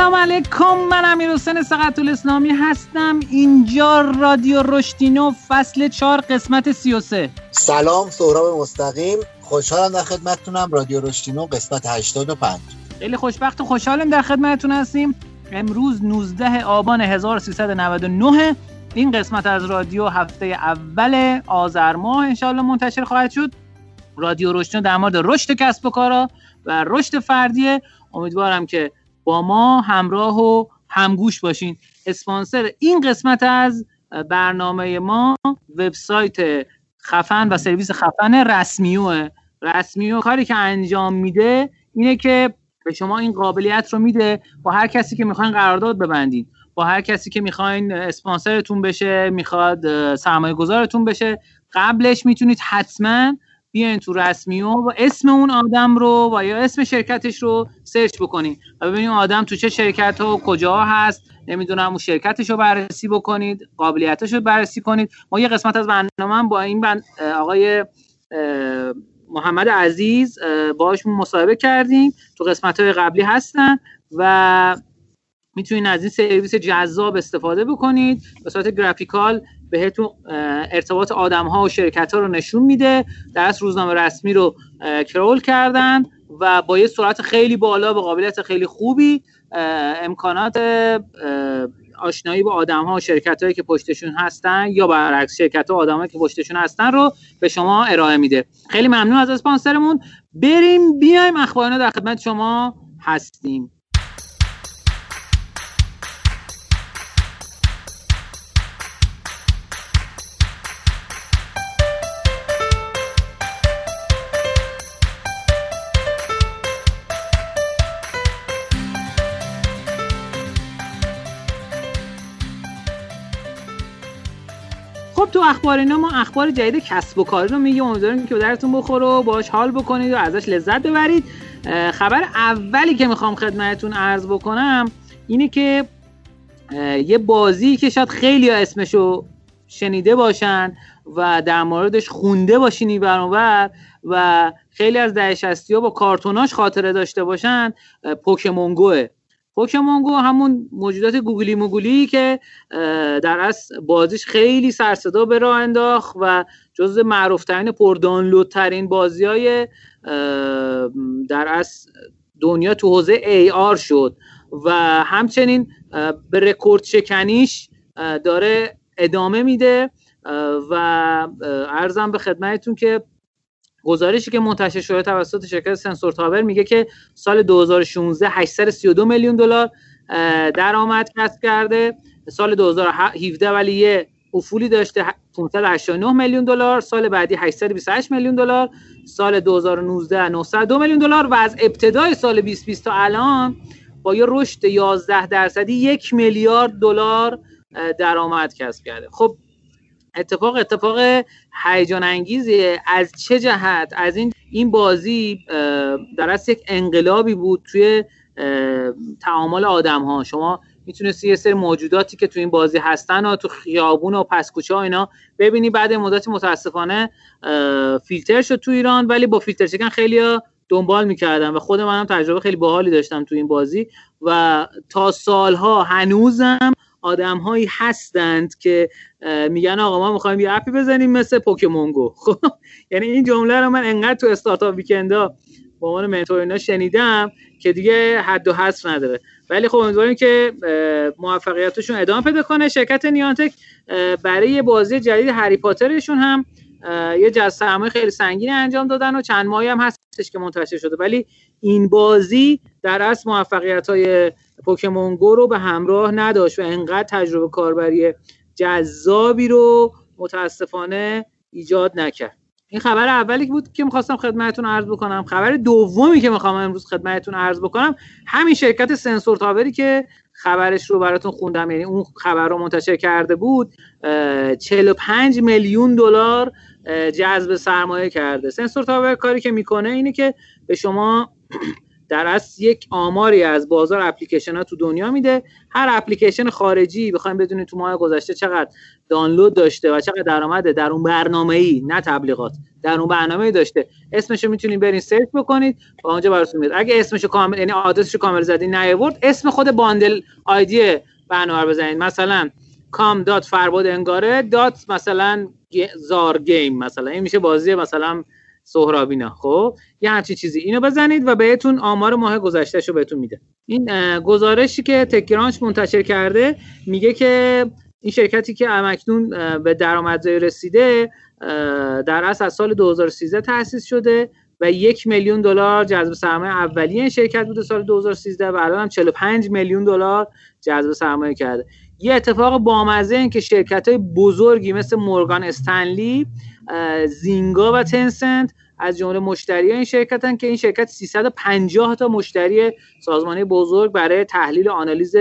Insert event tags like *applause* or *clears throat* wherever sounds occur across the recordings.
سلام علیکم من امیر حسین سقط اسلامی هستم. اینجا رادیو رشتینو فصل 4 قسمت 33 سلام سهراب مستقیم. خوشحالم در خدمتتونم. رادیو رشتینو قسمت 85 خیلی خوشبخت و خوشحالم در خدمتتون هستیم. امروز 19 آبان 1399 این قسمت از رادیو هفته اول آذر ماه انشالله منتشر خواهد شد. رادیو رشتینو در مورد رشد کسب و کارا و رشد فردیه. امیدوارم که با ما همراه و همگوش باشین. اسپانسر این قسمت از برنامه ما وبسایت خفن و سرویس خفن رسمیوه رسمیو کاری که انجام میده اینه که به شما این قابلیت رو میده با هر کسی که می‌خواین قرارداد ببندید با هر کسی که می‌خواین اسپانسرتون بشه می‌خواد سرمایه گذارتون بشه قبلش می‌تونید حتما بیاین تو رسمیو و اسم اون آدم رو و یا اسم شرکتش رو سرچ بکنید و ببینید آدم تو چه شرکت ها و کجا هست. نمی‌دونم اون شرکتش رو بررسی بکنید قابلیتش رو بررسی کنید. ما یه قسمت از برنامه با این بند آقای محمد عزیز باهاش مصاحبه کردیم. تو قسمت های قبلی هستن و می‌تونید از این سرویس جذاب استفاده بکنید. به صورت گرافیکال بهتون ارتباط آدم ها و شرکت ها رو نشون میده. در روزنامه رسمی رو کرول کردن و با یه سرعت خیلی بالا به قابلیت خیلی خوبی امکانات آشنایی با آدم ها و شرکت هایی که پشتشون هستن یا برعکس شرکت ها و آدم که پشتشون هستن رو به شما ارائه میده. خیلی ممنون از اسپانسرمون. بریم بیایم اخبارنا در خدمت شما هستیم. تو اخبار اینا ما اخبار جدید کسب و کاری رو میگیم. امیدواریم که درتون بخوره و باش حال بکنید و ازش لذت ببرید. خبر اولی که می‌خوام خدمتتون عرض بکنم اینه که یه بازی که شاید خیلی اسمشو شنیده باشن و در موردش خونده باشینی برانور و خیلی از دهه با کارتوناش خاطره داشته باشن پوکمونگوه. پوکمونگو همون موجودات گوگلی موگولی که در اصل بازیش خیلی سرصدا به راه انداخت و جز معروفترین پر دانلود ترین بازی های در اصل دنیا تو حوزه ای آر شد و همچنین به رکورد شکنیش داره ادامه میده و ارزم به خدمتتون که گزارشی که منتشر شده توسط شرکت سنسور تاور میگه که سال 2016 832 میلیون دلار درآمد کسب کرده. سال 2017 ولی یه افولی داشته 589 میلیون دلار. سال بعدی 828 میلیون دلار. سال 2019 902 میلیون دلار. و از ابتدای سال 2020 تا الان با یه رشد 11 درصدی یک میلیارد دلار درآمد کسب کرده. خب اتفاق اتفاق هیجان انگیزیه از چه جهت؟ از این این بازی در اصل یک انقلابی بود توی تعامل آدم ها شما می‌تونستی یه سری موجوداتی که تو این بازی هستن و تو خیابون و پسکوچه ها اینا ببینی. بعد مدتی متاسفانه فیلتر شد تو ایران ولی با فیلتر شکن خیلی دنبال می‌کردم و خود منم تجربه خیلی باحالی داشتم تو این بازی. و تا سالها هنوزم آدم هایی هستند که میگن آقا ما می‌خوایم یه اپی بزنیم مثل پوکمونگو *laughs* خب یعنی این جمله رو من انقدر تو استارتاپ ویکندا با عنوان منتور اینا شنیدم که دیگه حد و حصر نداره. ولی خب امیدواریم که موفقیتشون ادامه پیدا کنه. شرکت نیانتک برای بازی جدید هری پاترشون هم یه جذب خیلی سنگینی انجام دادن و چند ماهی هم هستش که منتشر شده. ولی این بازی در اصل موفقیت های پوکمون گو رو به همراه نداشت و انقدر تجربه کاربری جذابی رو متاسفانه ایجاد نکرد. این خبر اولی بود که می‌خواستم خدمتتون عرض بکنم خبر دومی که می‌خوام امروز خدمتتون عرض بکنم همین شرکت سنسور تاوری که خبرش رو براتون خوندم یعنی اون خبر رو منتشر کرده بود 45 میلیون دلار جذب سرمایه کرده. سنسور تاور کاری که می‌کنه اینه که به شما *clears throat* در اصل یک آماری از بازار اپلیکیشن ها تو دنیا میده. هر اپلیکیشن خارجی بخوایم بدونید تو ماه گذشته چقدر دانلود داشته و چقدر درآمده در اون برنامه ای نه تبلیغات در اون برنامه ای داشته. اسمشو می‌تونید برین search بکنید و اونجا براتون میاد. اگه اسمشو کامل یعنی آدرسشو کامل زدین نیاورد اسم خود bundle ID برنامه بزنید. مثلا com dot فرباد انگاره dot مثلا زار game مثلا. این میشه بازی مثلا سهرابینا. خب یه همچین چیزی. اینو بزنید و بهتون آمار ماه گذشته رو بهتون میده. این گزارشی که تکرانچ منتشر کرده میگه که این شرکتی که امکنون به درآمدزایی رسیده در اصل از سال 2013 تأسیس شده و یک میلیون دلار جذب سرمایه اولیه این شرکت بوده سال 2013 و الان هم 45 میلیون دلار جذب سرمایه کرده. یه اتفاق بامزه این که شرکت های بزرگی مثل مورگان استنلی زینگا و تنسنت از جمله مشتری این شرکتن که این شرکت 350 تا مشتری سازمانی بزرگ برای تحلیل آنالیز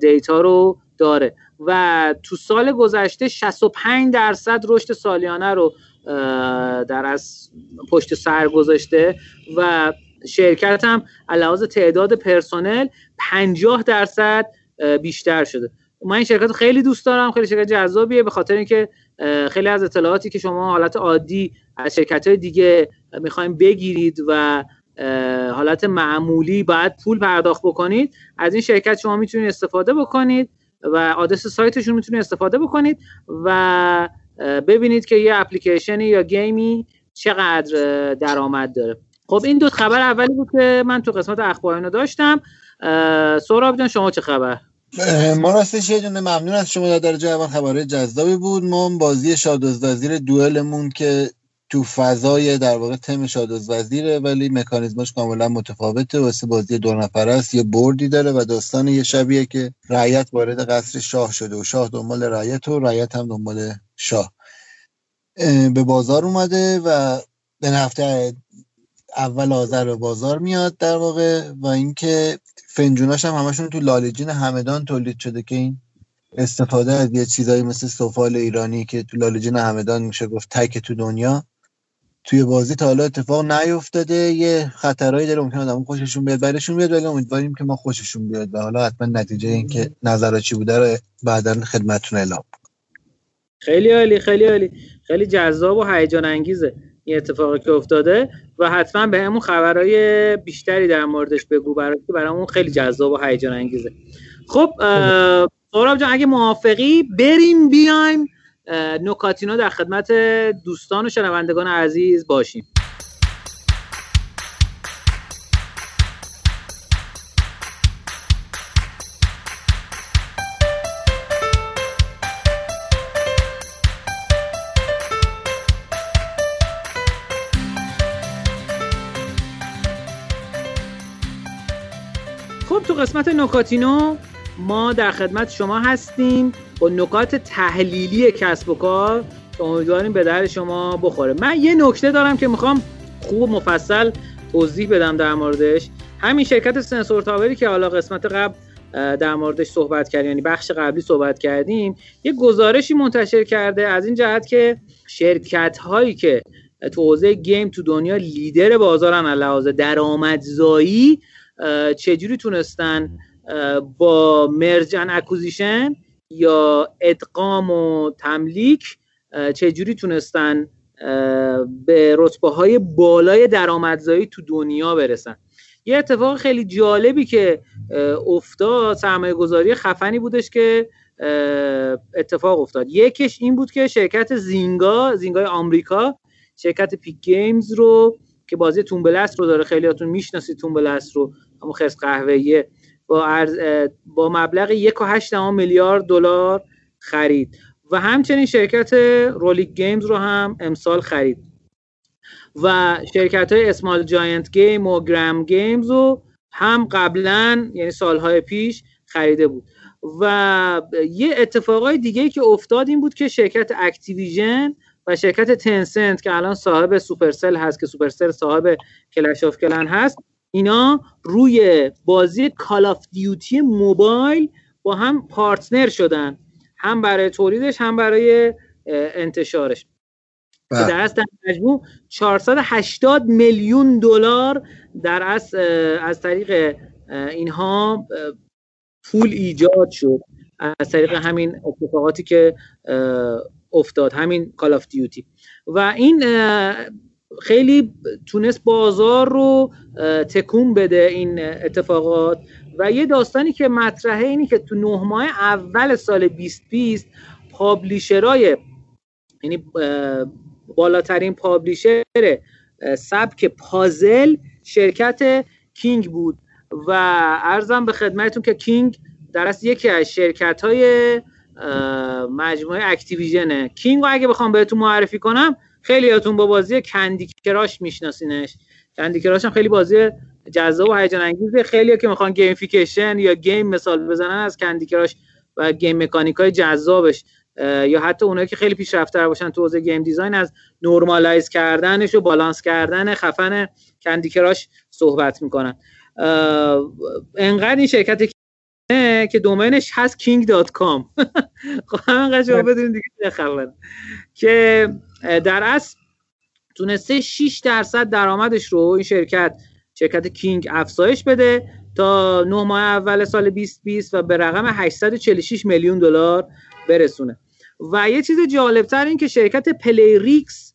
دیتا رو داره. و تو سال گذشته 65 درصد رشد سالیانه رو در از پشت سر گذاشته و شرکت هم علاوه تعداد پرسنل 50 درصد بیشتر شده. من این شرکت خیلی دوست دارم خیلی شرکت جذابیه به خاطر اینکه خیلی از اطلاعاتی که شما حالت عادی از شرکت های دیگه می‌خوایم بگیرید و حالت معمولی باید پول پرداخت بکنید از این شرکت شما می‌تونید استفاده بکنید و آدرس سایتشون می‌تونید استفاده بکنید و ببینید که یه اپلیکیشنی یا گیمی چقدر درآمد داره. خب این دو خبر اولی بود که من تو قسمت اخبار داشتم. سوراب جان شما چه خبر؟ ما راستش یه دونه ممنون از شما در اول خبرهای جذابی بود. ما بازی شادوز وزیر دوئلمون که تو فضای در واقع تم شادوز وزیره ولی مکانیزمش کاملا متفاوته. واسه بازی دو نفر است. یه بردی داره و داستان یه شبیه که رعیت وارد قصر شاه شده و شاه دنبال رعیت و رعیت هم دنبال شاه. به بازار اومده و به هفته اول آذر به بازار میاد در واقع و اینکه فنجوناش هم همشون تو لالجین همدان تولید شده که این استفاده از یه چیزایی مثل سفال ایرانی که تو لالجین همدان میشه گفت تک تو دنیا توی بازی تا حالا اتفاق نیفتاده. یه خطرهایی داره ممکنه آدم خوششون بیاد بعدشون بیاد ولی امیدواریم که ما خوششون بیاد. و حالا حتما نتیجه این که نظرات چی بوده رو بعدا خدمتتون اعلام. خیلی عالی خیلی عالی. خیلی جذاب و هیجان انگیزه. این اتفاقی که افتاده و حتما به همون خبرهای بیشتری در موردش بگو برای که برامون خیلی جذاب و هیجان انگیزه. خب سهراب جان اگه موافقی بریم بیایم نکاتینو در خدمت دوستان و شنوندگان عزیز باشیم. قسمت نکاتینو ما در خدمت شما هستیم با نکات تحلیلی کسب و کار که امیدواریم به در شما بخوره. من یه نکته دارم که می‌خوام خوب مفصل توضیح بدم در موردش. همین شرکت سنسور تاوری که حالا قسمت قبل در موردش صحبت کردیم یعنی بخش قبلی صحبت کردیم یه گزارشی منتشر کرده از این جهت که شرکت هایی که تو حوزه گیم تو دنیا لیدر بازارن علاوه درآمدزایی چجوری تونستن با merge and acquisition یا ادغام و تملیک چجوری تونستن به رتبه های بالای درآمدزایی تو دنیا برسن؟ یه اتفاق خیلی جالبی که افتاد سرمایه گذاری خفنی بودش که اتفاق افتاد. یکیش این بود که شرکت Zynga Zynga ی آمریکا شرکت Peak Games رو که بازی Toon Blast رو داره خیلیاتون می‌شناسید Toon Blast رو خرس قهوه‌ایه با عرض با مبلغ 1.8 میلیارد دلار خرید. و همچنین شرکت Rollic Games رو هم امسال خرید. و شرکت های Small Giant Game و Gram Games رو هم قبلا یعنی سالهای پیش خریده بود. و یه اتفاقای دیگه که افتاد این بود که شرکت Activision و شرکت Tencent که الان صاحب Supercell هست که Supercell صاحب Clash of Clans هست اینا روی بازی Call of Duty Mobile با هم partner شدن. هم برای تولیدش هم برای انتشارش. بله. در از در مجموع 480 میلیون دلار در از از طریق اینها پول ایجاد شد. از طریق همین اتفاقاتی که افتاد. همین Call of Duty و این خیلی تونست بازار رو تکون بده این اتفاقات. و یه داستانی که مطرحه اینی که تو نه ماه اول سال 2020 publisher ای یعنی بالاترین publisher سبک پازل شرکت King بود. و عرضم به خدمتتون که King در از یکی از شرکت های مجموعه Activision ه. King رو اگه بخوام بهتون معرفی کنم خیلیاتون با بازی Candy Crush میشناسینش. Candy Crush هم خیلی بازی جذاب و هیجان انگیزه. خیلی که می‌خوان gamification یا game مثال بزنن از Candy Crush و game mechanic های جذابش یا حتی اونایی که خیلی پیشرفته باشن تو حوزه game design از normalize کردنش و بالانس کردن خفن Candy Crush صحبت می‌کنن. انقدر این شرکت که domain ش هست king.com *laughs* خب همینقدر شما بدونید دیگه چه خبر که در اصل تونسته 6 درصد درآمدش رو این شرکت شرکت King افزایش بده تا 9 ماه اول سال 2020 و به رقم 846 میلیون دلار برسونه. و یه چیز جالبتر این که شرکت Playrix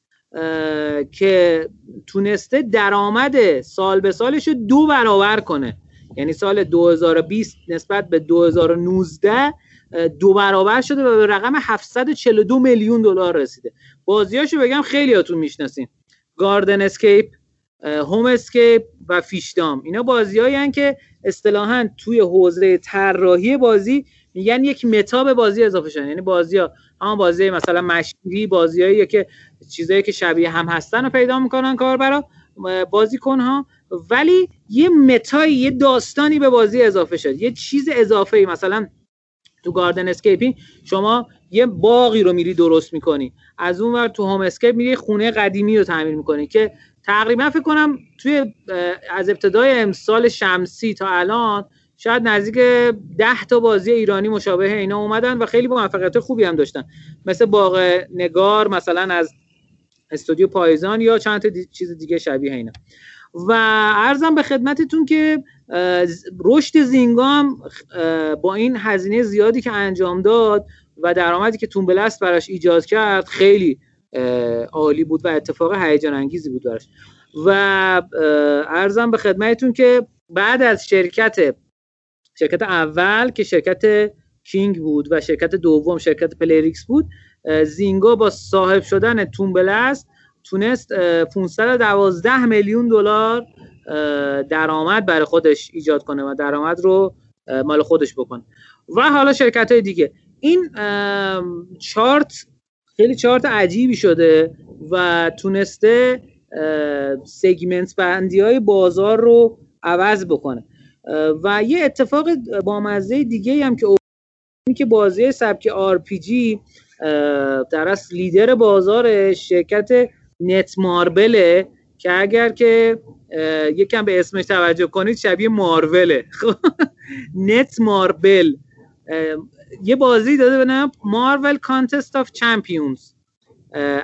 که تونسته درآمد سال به سالش رو دو برابر کنه. یعنی سال 2020 نسبت به 2019 دو برابر شده و به رقم 742 میلیون دلار رسیده. بازیاشو بگم خیلیاتون می‌شناسین. Gardenscapes Homescapes و Fishdom اینا بازیایی که اصطلاحا توی حوزه طراحی بازی میگن یک meta به بازی اضافه شدن. یعنی بازی ها اما بازی مثلا match three بازیایی که چیزایی که شبیه هم هستن رو پیدا می‌کنن کاربرا. بازیکن ها ولی یه meta ی یه داستانی به بازی اضافه شد. یه چیز اضافه ای مثلا تو Gardenscaping شما یه باغی رو میری درست می‌کنی. از اون ور تو Homescapes میری خونه قدیمی رو تعمیر می‌کنی که تقریبا فکر کنم توی از ابتدای امسال شمسی تا الان شاید نزدیک ده تا بازی ایرانی مشابه اینا اومدن و خیلی موفقیت خوبی هم داشتن. مثل باغ نگار مثلا از استودیو پایزان یا چند تا چیز دیگه شبیه اینا. و ارزم به خدمتتون که رشد زینگا با این هزینه زیادی که انجام داد و درآمدی که تونبلست براش ایجاد کرد خیلی عالی بود و اتفاق هیجان انگیزی بود براش. و عرضم به خدمتتون که بعد از شرکت شرکت اول که شرکت King بود و شرکت دوم شرکت Playrix بود Zynga با صاحب شدن Toon Blast تونست 512 میلیون دلار درآمد برای خودش ایجاد کنه و درآمد رو مال خودش بکنه. و حالا شرکت های دیگه. این چارت خیلی چارت عجیبی شده و تونسته segment بندی های بازار رو عوض بکنه. و یه اتفاق بامزه دیگه هم که این که بازی سبک RPG در اصل لیدر بازار شرکت Netmarble ه که اگر که یکم به اسمش توجه کنید شبیه ماروله. *laughs* Netmarble. یه بازی داده به نام Marvel Contest of Champions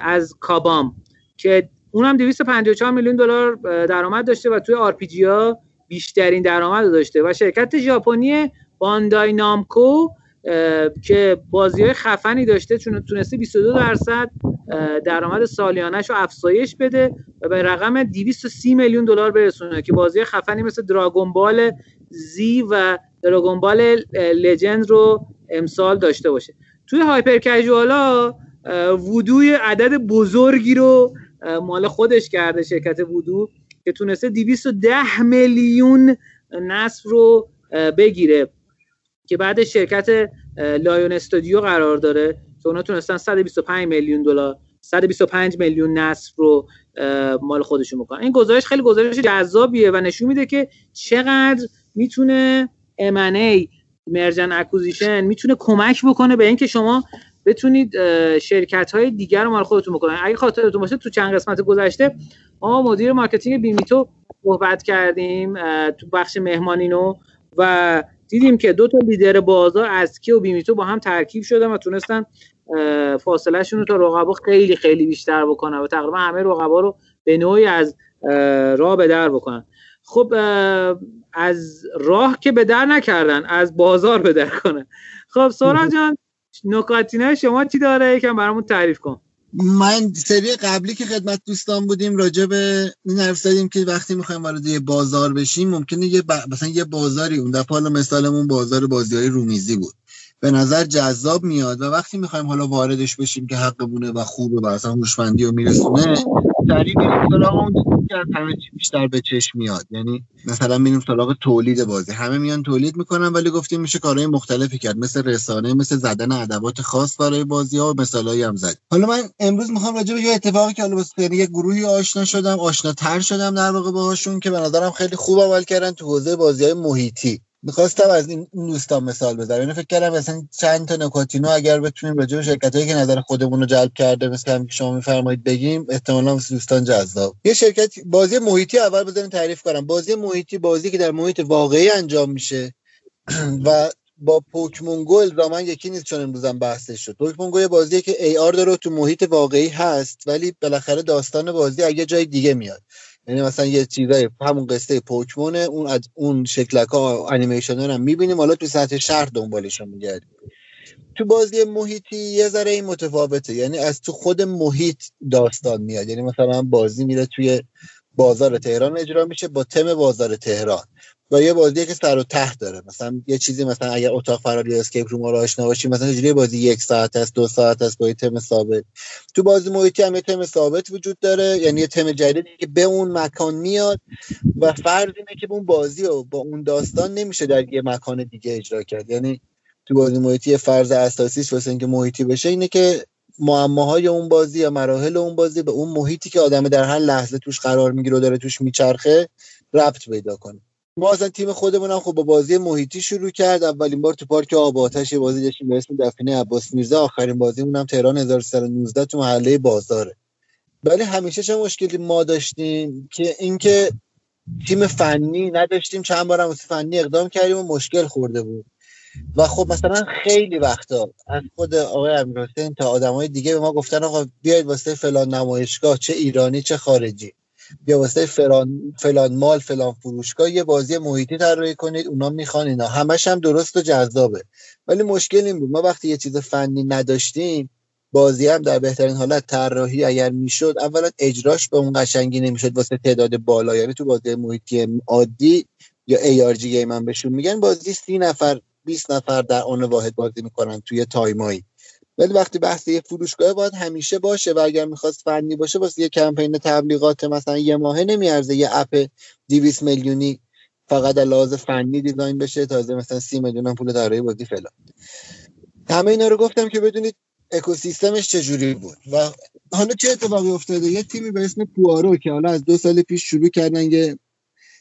از کابام که اونم 254 میلیون دلار درآمد داشته و توی آر پی جی ها بیشترین درآمد داشته. و شرکت ژاپنی باندای نامکو که بازی های خفنی داشته چون تونسته 22 درصد درآمد سالیانش رو افزایش بده و به رقم 230 میلیون دلار برسونه که بازی خفنی مثل دراگون بال زی و دراگون بال لجند رو امسال داشته باشه. توی هایپر کژوالا وودوی عدد بزرگی رو مال خودش کرده شرکت وودو که تونسته 210 میلیون نصف رو بگیره. که بعد شرکت لایون استودیو قرار داره که اونا تونستن 125 میلیون دلار 125 میلیون نصف رو مال خودشون بکنن. این گزارش خیلی گزارش جذابیه و نشون میده که چقدر می‌تونه M&A merge and acquisition می‌تونه کمک بکنه به اینکه شما بتونید شرکت های دیگر رو مال خودتون بکنن. اگه خاطرتون باشه تو چند قسمت گذشته ما مدیر marketing بیمیتو صحبت کردیم تو بخش مهمانینو و دیدیم که دو تا لیدر بازار ازکی و بیمیتو با هم ترکیب شدن و تونستن فاصلهشون رو تا رقبا خیلی خیلی بیشتر بکنن و تقریبا همه رقبا رو به نوعی از راه به در بکنن. خب از راه که به در نکردن از بازار به در کنن. خب سورا *laughs* جان نکاتینه شما چی داره؟ یکم برامون تعریف کن. من سری قبلی که خدمت دوستان بودیم راجع به این حرف زدیم که وقتی می‌خوایم وارد یه بازار بشیم ممکنه یه مثلا یه بازاری اون دفعه حالا مثالمون بازار بازی های رومیزی بود. به نظر جذاب میاد و وقتی می‌خوایم حالا واردش بشیم که حقمونه و خوبه و اصلا هوشمندی رو میرسونه سریع میریم سراغ اون که همه چی بیشتر به چشم میاد. یعنی مثلا میریم سراغ تولید بازی. همه میان تولید می‌کنن ولی گفتیم میشه کارهای مختلفی کرد مثل رسانه مثل زدن ادوات خاص برای بازی ها و مثالایی هم زد. حالا من امروز می‌خوام راجع به یه اتفاقی که حالا یعنی یه گروهی آشنا شدم آشناتر شدم در واقع باهاشون که به نظرم خیلی خوب عمل کردن تو حوزه بازی های محیطی. می‌خواستم از این دوستان مثال بزنم. یعنی فکر کردم مثلا چند تا نکاتینو اگر بتونیم راجع به شرکتایی که نظر خودمون رو جلب کرده مثل هم که شما میفرمایید بگیم احتمالاً دوستان جذاب. یه شرکت بازی محیطی اول بزنیم تعریف کنم. بازی محیطی بازی که در محیط واقعی انجام میشه *clears throat* و با پوکمون گو الزاما یکی نیست چون امروزم بحثش شد. پوکمون گو بازیه که ای آر داره تو محیط واقعی هست ولی بالاخره داستان بازی اگه جای دیگه میاد. یعنی مثلا یه چیزای همون قصه پوکمونه اون از اون شکلک ها انیمیشن هم می‌بینیم. حالا تو سطح شهر دنبالشون میگردیم. تو بازی محیطی یه ذره این متفاوته. یعنی از تو خود محیط داستان میاد. یعنی مثلا بازی میره توی بازار تهران اجرا میشه با تم بازار تهران. و یه بازی که سر و ته داره. مثلا یه چیزی مثلا اگر اتاق فراری یا اسکیپ روم رو آشنا باشی مثلا جوری بازی یک ساعت است دو ساعت است با یه تم ثابت. تو بازی محیطی هم یه تم ثابت وجود داره یعنی یه تم جدیدی که به اون مکان میاد و فرض اینه که اون بازی رو با اون داستان نمیشه در یه مکان دیگه اجرا کرد. یعنی تو بازی محیطی فرض اساسیش واسه اینکه محیطی بشه اینه که معماهای اون بازی یا مراحل اون بازی به اون محیطی که آدم در هر لحظه توش قرار می‌گیره و داره توش میچرخه ربط پیدا کنه. ما اصلا تیم خودمون هم خب با بازی محیطی شروع کرد. اولین بار تو پارک آب آتش بازی داشتیم به اسم دفینه عباس میرزا. آخرین بازیمون هم تهران 1319 تو محله بازاره ولی همیشه چه مشکلی ما داشتیم که اینکه تیم فنی نداشتیم. چند بارم فنی اقدام کردیم و مشکل خورده بود. و خب مثلا خیلی وقتا از خود آقای امیرحسین تا آدمای دیگه به ما گفتن آقا بیاید واسه فلان نمایشگاه چه ایرانی چه خارجی. یا واسه فلان فلان مال فلان فروشگاه یه بازی محیطی طراحی کنید اونا می‌خوان اینا. همش هم درست و جذابه. ولی مشکل این بود. ما وقتی یه چیز فنی نداشتیم بازی هم در بهترین حالت طراحی اگر می‌شد اولا اجراش به اون قشنگی نمی‌شد واسه تعداد بالا. یعنی تو بازی محیطی عادی یا ARG game هم بهشون میگن بازی سی نفر 20 نفر در آن واحد بازی می‌کنن توی time ایی. ولی وقتی بحث یه فروشگاه باید همیشه باشه و اگر می‌خواست فنی باشه واسه یه کمپین تبلیغات مثلا یه ماهه نمیارزه یه اپ 200 میلیونی فقط لحاظ فنی دیزاین بشه تازه مثلا 30 میلیون پول طراحی بازی فلان. همه اینا رو گفتم که بدونید اکوسیستمش چجوری بود. و حالا چه اتفاقی افتاده؟ یه تیمی به اسم پوارو که حالا از دو سال پیش شروع کردن یه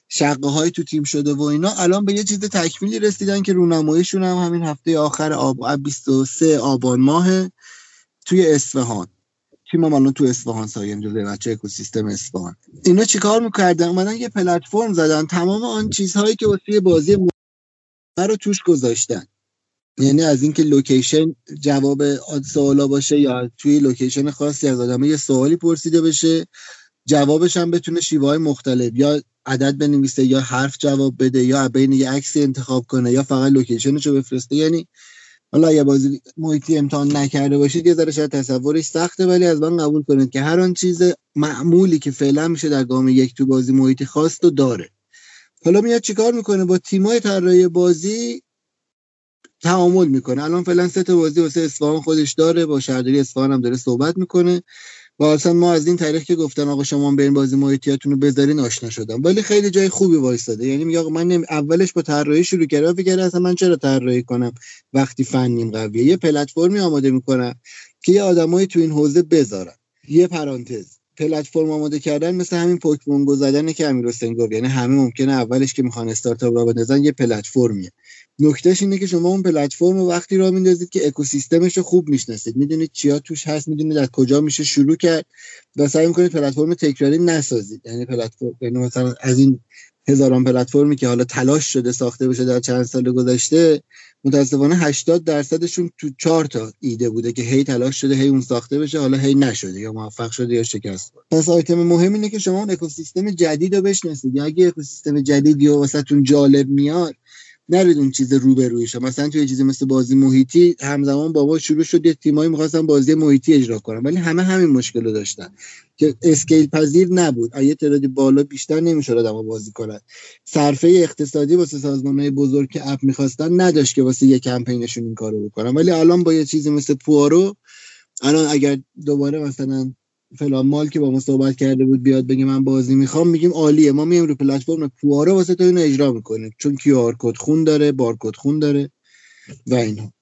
شقه های تو تیم شده و اینا الان به یه چیز تکمیلی رسیدن که رونماییشون هم همین هفته آخر آب 23 آبان ماه توی اصفهان. تیم هم الان تو اصفهان سایم جلوی بچه اکوسیستم اصفهان. اینا چیکار می‌کردن؟ اومدن یه پلتفرم زدن. تمام آن چیزهایی که واسه بازی رو توش گذاشتن. یعنی از اینکه location جواب سوالا باشه یا توی location خاصی از آدم یه سوالی پرسیده بشه جوابش هم بتونه شیوه های مختلف یا عدد بنویسه یا حرف جواب بده یا بین یه عکسی انتخاب کنه یا فقط location شو بفرسته. یعنی حالا اگه بازی محیطی امتحان نکرده باشید یه ذره شاید تصورش سخته ولی از من قبول کنید که هر آن چیز معمولی که فعلا میشه در گام یک تو بازی محیطی خواست و داره. حالا میاد چیکار می‌کنه؟ با تیمای طراحی بازی تعامل می‌کنه. الان فعلا سه تا بازی واسه اصفهان خودش داره با شهرداری اصفهان هم داره صحبت می‌کنه. و اصلا ما از این طریق که گفتن آقا شما به این بازی محیطیاتون رو بذارین آشنا شدم. ولی خیلی جای خوبی وایستاده. یعنی میگه من اولش با طراحی شروع کردم. فکر اصلا من چرا طراحی کنم؟ وقتی فنیم قویه. یه پلتفرمی آماده می‌کنم که یه آدمایی تو این حوزه بذارن. یه پرانتز. پلتفرم آماده کردن مثل همین پوکمون گذادنه که امیر حسین گفت. یعنی همه ممکنه اولش که می‌خوان استارتاپ را بندازن یه پلتفرمیه. نکتهش اینه که شما اون پلتفرم رو وقتی را میندازید که اکوسیستمش رو خوب می‌شناسید. می‌دونید چیا توش هست می‌دونید از کجا میشه شروع کرد و سعی می‌کنید پلتفرم تکراری نسازید. یعنی پلتفرم یعنی مثلا از این هزاران پلتفرمی که حالا تلاش شده ساخته بشه در چند سال گذشته متاسفانه 80 درصدشون تو چهار تا ایده بوده که هی تلاش شده هی اون ساخته بشه حالا هی نشده یا موفق شده یا شکست پس آیتم مهم اینه که شما اون اکوسیستم جدید رو بشناسید. یا اگه اکوسیستم جدیدی و واسهتون جالب میاد نرید اون چیز روبرویش مثلا توی چیزی مثل بازی محیطی همزمان بابا شروع شد یه تیمایی می‌خواستن بازی محیطی اجرا کنن. ولی همه همین مشکل رو داشتن که scale پذیر نبود. یه تعدادی بالا بیشتر نمی‌شد آدم بازی کنن. صرفه اقتصادی واسه سازمان های بزرگ که اپ می‌خواستن نداشت که واسه یه کمپینشون این کارو بکنن. ولی الان با یه چیزی مثل پوارو الان اگر دوباره مثلا فلان مال که با ما صحبت کرده بود بیاد بگه من بازی می‌خوام میگیم عالیه. ما میایم رو پلتفرم پوارو واسه تو اینو اجرا می‌کنیم. چون QR code خون داره بارکد خون داره و اینا.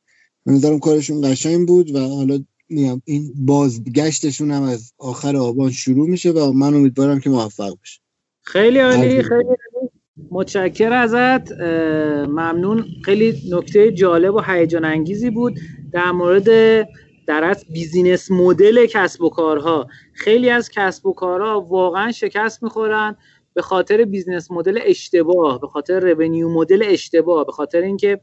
من نظرم کارشون قشنگ بود و حالا میام این بازگشتشون هم از آخر آبان شروع میشه و من امیدوارم که موفق بشه. خیلی عالی خیلی متشکر ازت. ممنون. خیلی نکته جالب و هیجان انگیزی بود. در مورد در اصل business model کسب و کارها. خیلی از کسب و کارها واقعا شکست می‌خورن به خاطر business model اشتباه به خاطر revenue model اشتباه به خاطر اینکه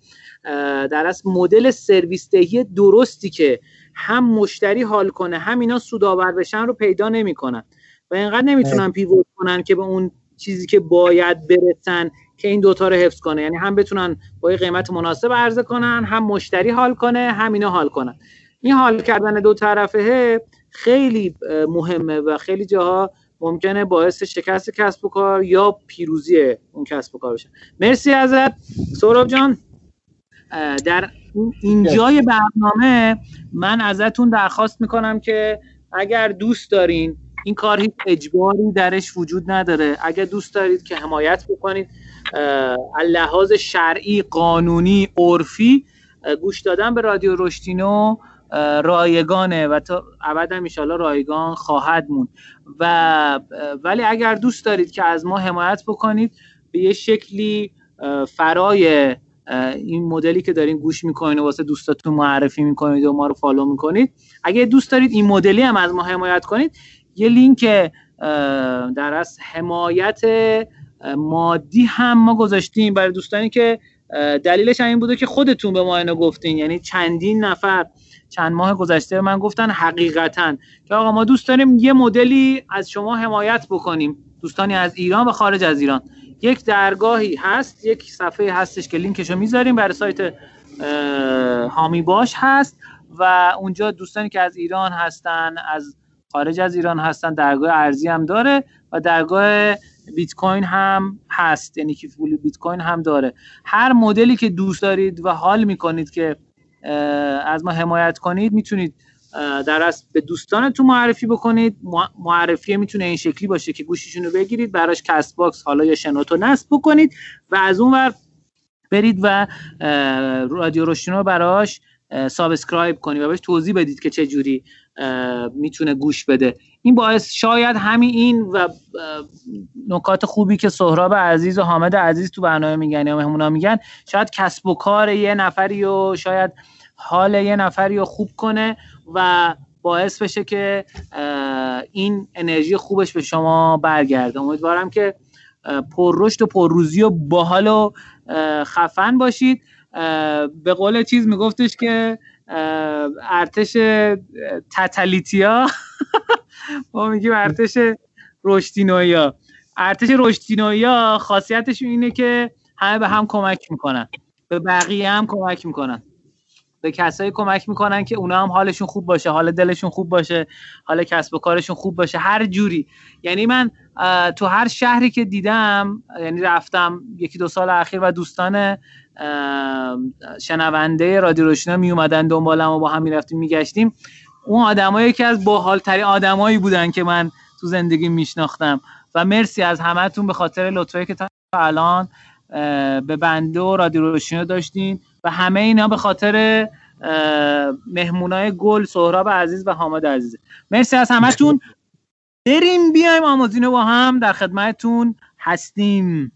در اصل مدل سرویس دهی درستی که هم مشتری حال کنه هم اینا سودآور بشن رو پیدا نمی‌کنن. و اینقدر نمی‌تونن پیوت کنن که به اون چیزی که باید برسن که این دوتا رو حفظ کنه. یعنی هم بتونن با یه قیمت مناسب عرضه کنن هم مشتری حال کنه هم اینا حال کنن. این حال کردن دو طرفه خیلی مهمه و خیلی جاها ممکنه باعث شکست کسب و کار یا پیروزی اون کسب و کار بشه. مرسی ازت. سوراب جان در این جای برنامه من ازتون درخواست می‌کنم که اگر دوست دارین این کار هیچ اجباری درش وجود نداره. اگر دوست دارید که حمایت بکنید لحاظ شرعی قانونی عرفی گوش دادن به رادیو رشتینو رایگانه و تا ابد هم رایگان خواهد موند. و ولی اگر دوست دارید که از ما حمایت بکنید به یه شکلی فرای این مدلی که دارین گوش می‌کنید و واسه دوستاتون معرفی می‌کنید و ما رو فالو می‌کنید اگه دوست دارید این مدلی هم از ما حمایت کنید یه لینک در از حمایت مادی هم ما گذاشتیم برای دوستانی که دلیلش این بوده که خودتون به ما اینو گفتین. یعنی چندین نفر چند ماه گذشته من گفتن حقیقتا. که آقا ما دوست داریم یه مدلی از شما حمایت بکنیم. دوستانی از ایران و خارج از ایران. یک درگاهی هست یک صفحه هستش که لینکشو می‌ذاریم برای سایت هامی باش هست و اونجا دوستانی که از ایران هستن از خارج از ایران هستن درگاه ارزی هم داره و درگاه بیت کوین هم هست. یعنی که بیت کوین هم داره. هر مدلی که دوست دارید و حال می‌کنید که از ما حمایت کنید می‌تونید در از به دوستانتون معرفی بکنید. معرفی می‌تونه این شکلی باشه که گوشیشون رو بگیرید براش Castbox حالا یا شنوتو نصب بکنید و از اون ور برید و رادیو رشدینو براش subscribe کنید و بهش توضیح بدید که چه جوری می‌تونه گوش بده. این باعث شاید همین این و نکات خوبی که سهراب عزیز و حامد عزیز تو برنامه میگن یا مهمونا میگن شاید کسب و کار یه نفری و شاید حال یه نفری رو خوب کنه و باعث بشه که این انرژی خوبش به شما برگرده. امیدوارم که پررشد و پرروزی و باحال و خفن باشید. به قول چیز میگفتش که ارتش تتلیتیا *laughs* ما میگیم ارتش رشتینویا. ارتش رشتینویا خاصیتشون اینه که همه به هم کمک می‌کنن. به بقیه هم کمک می‌کنن. به کسایی کمک می‌کنن که اونا هم حالشون خوب باشه حال دلشون خوب باشه حال کسب و کارشون خوب باشه هر جوری. یعنی من تو هر شهری که دیدم یعنی رفتم یکی دو سال اخیر و دوستان شنونده رادیو روشنا می اومدن دنبالم و با هم می‌رفتیم میگشتیم. اون آدمایی که از باحالترین آدمایی بودن که من تو زندگی میشناختم. و مرسی از همهتون به خاطر لطفی که تا الان به بنده و رادیو روشنا داشتین. و همه اینا به خاطر مهمونای گل سهراب عزیز و حامد عزیز. مرسی از همتون بریم بیایم آموزینو با هم در خدمتتون هستیم.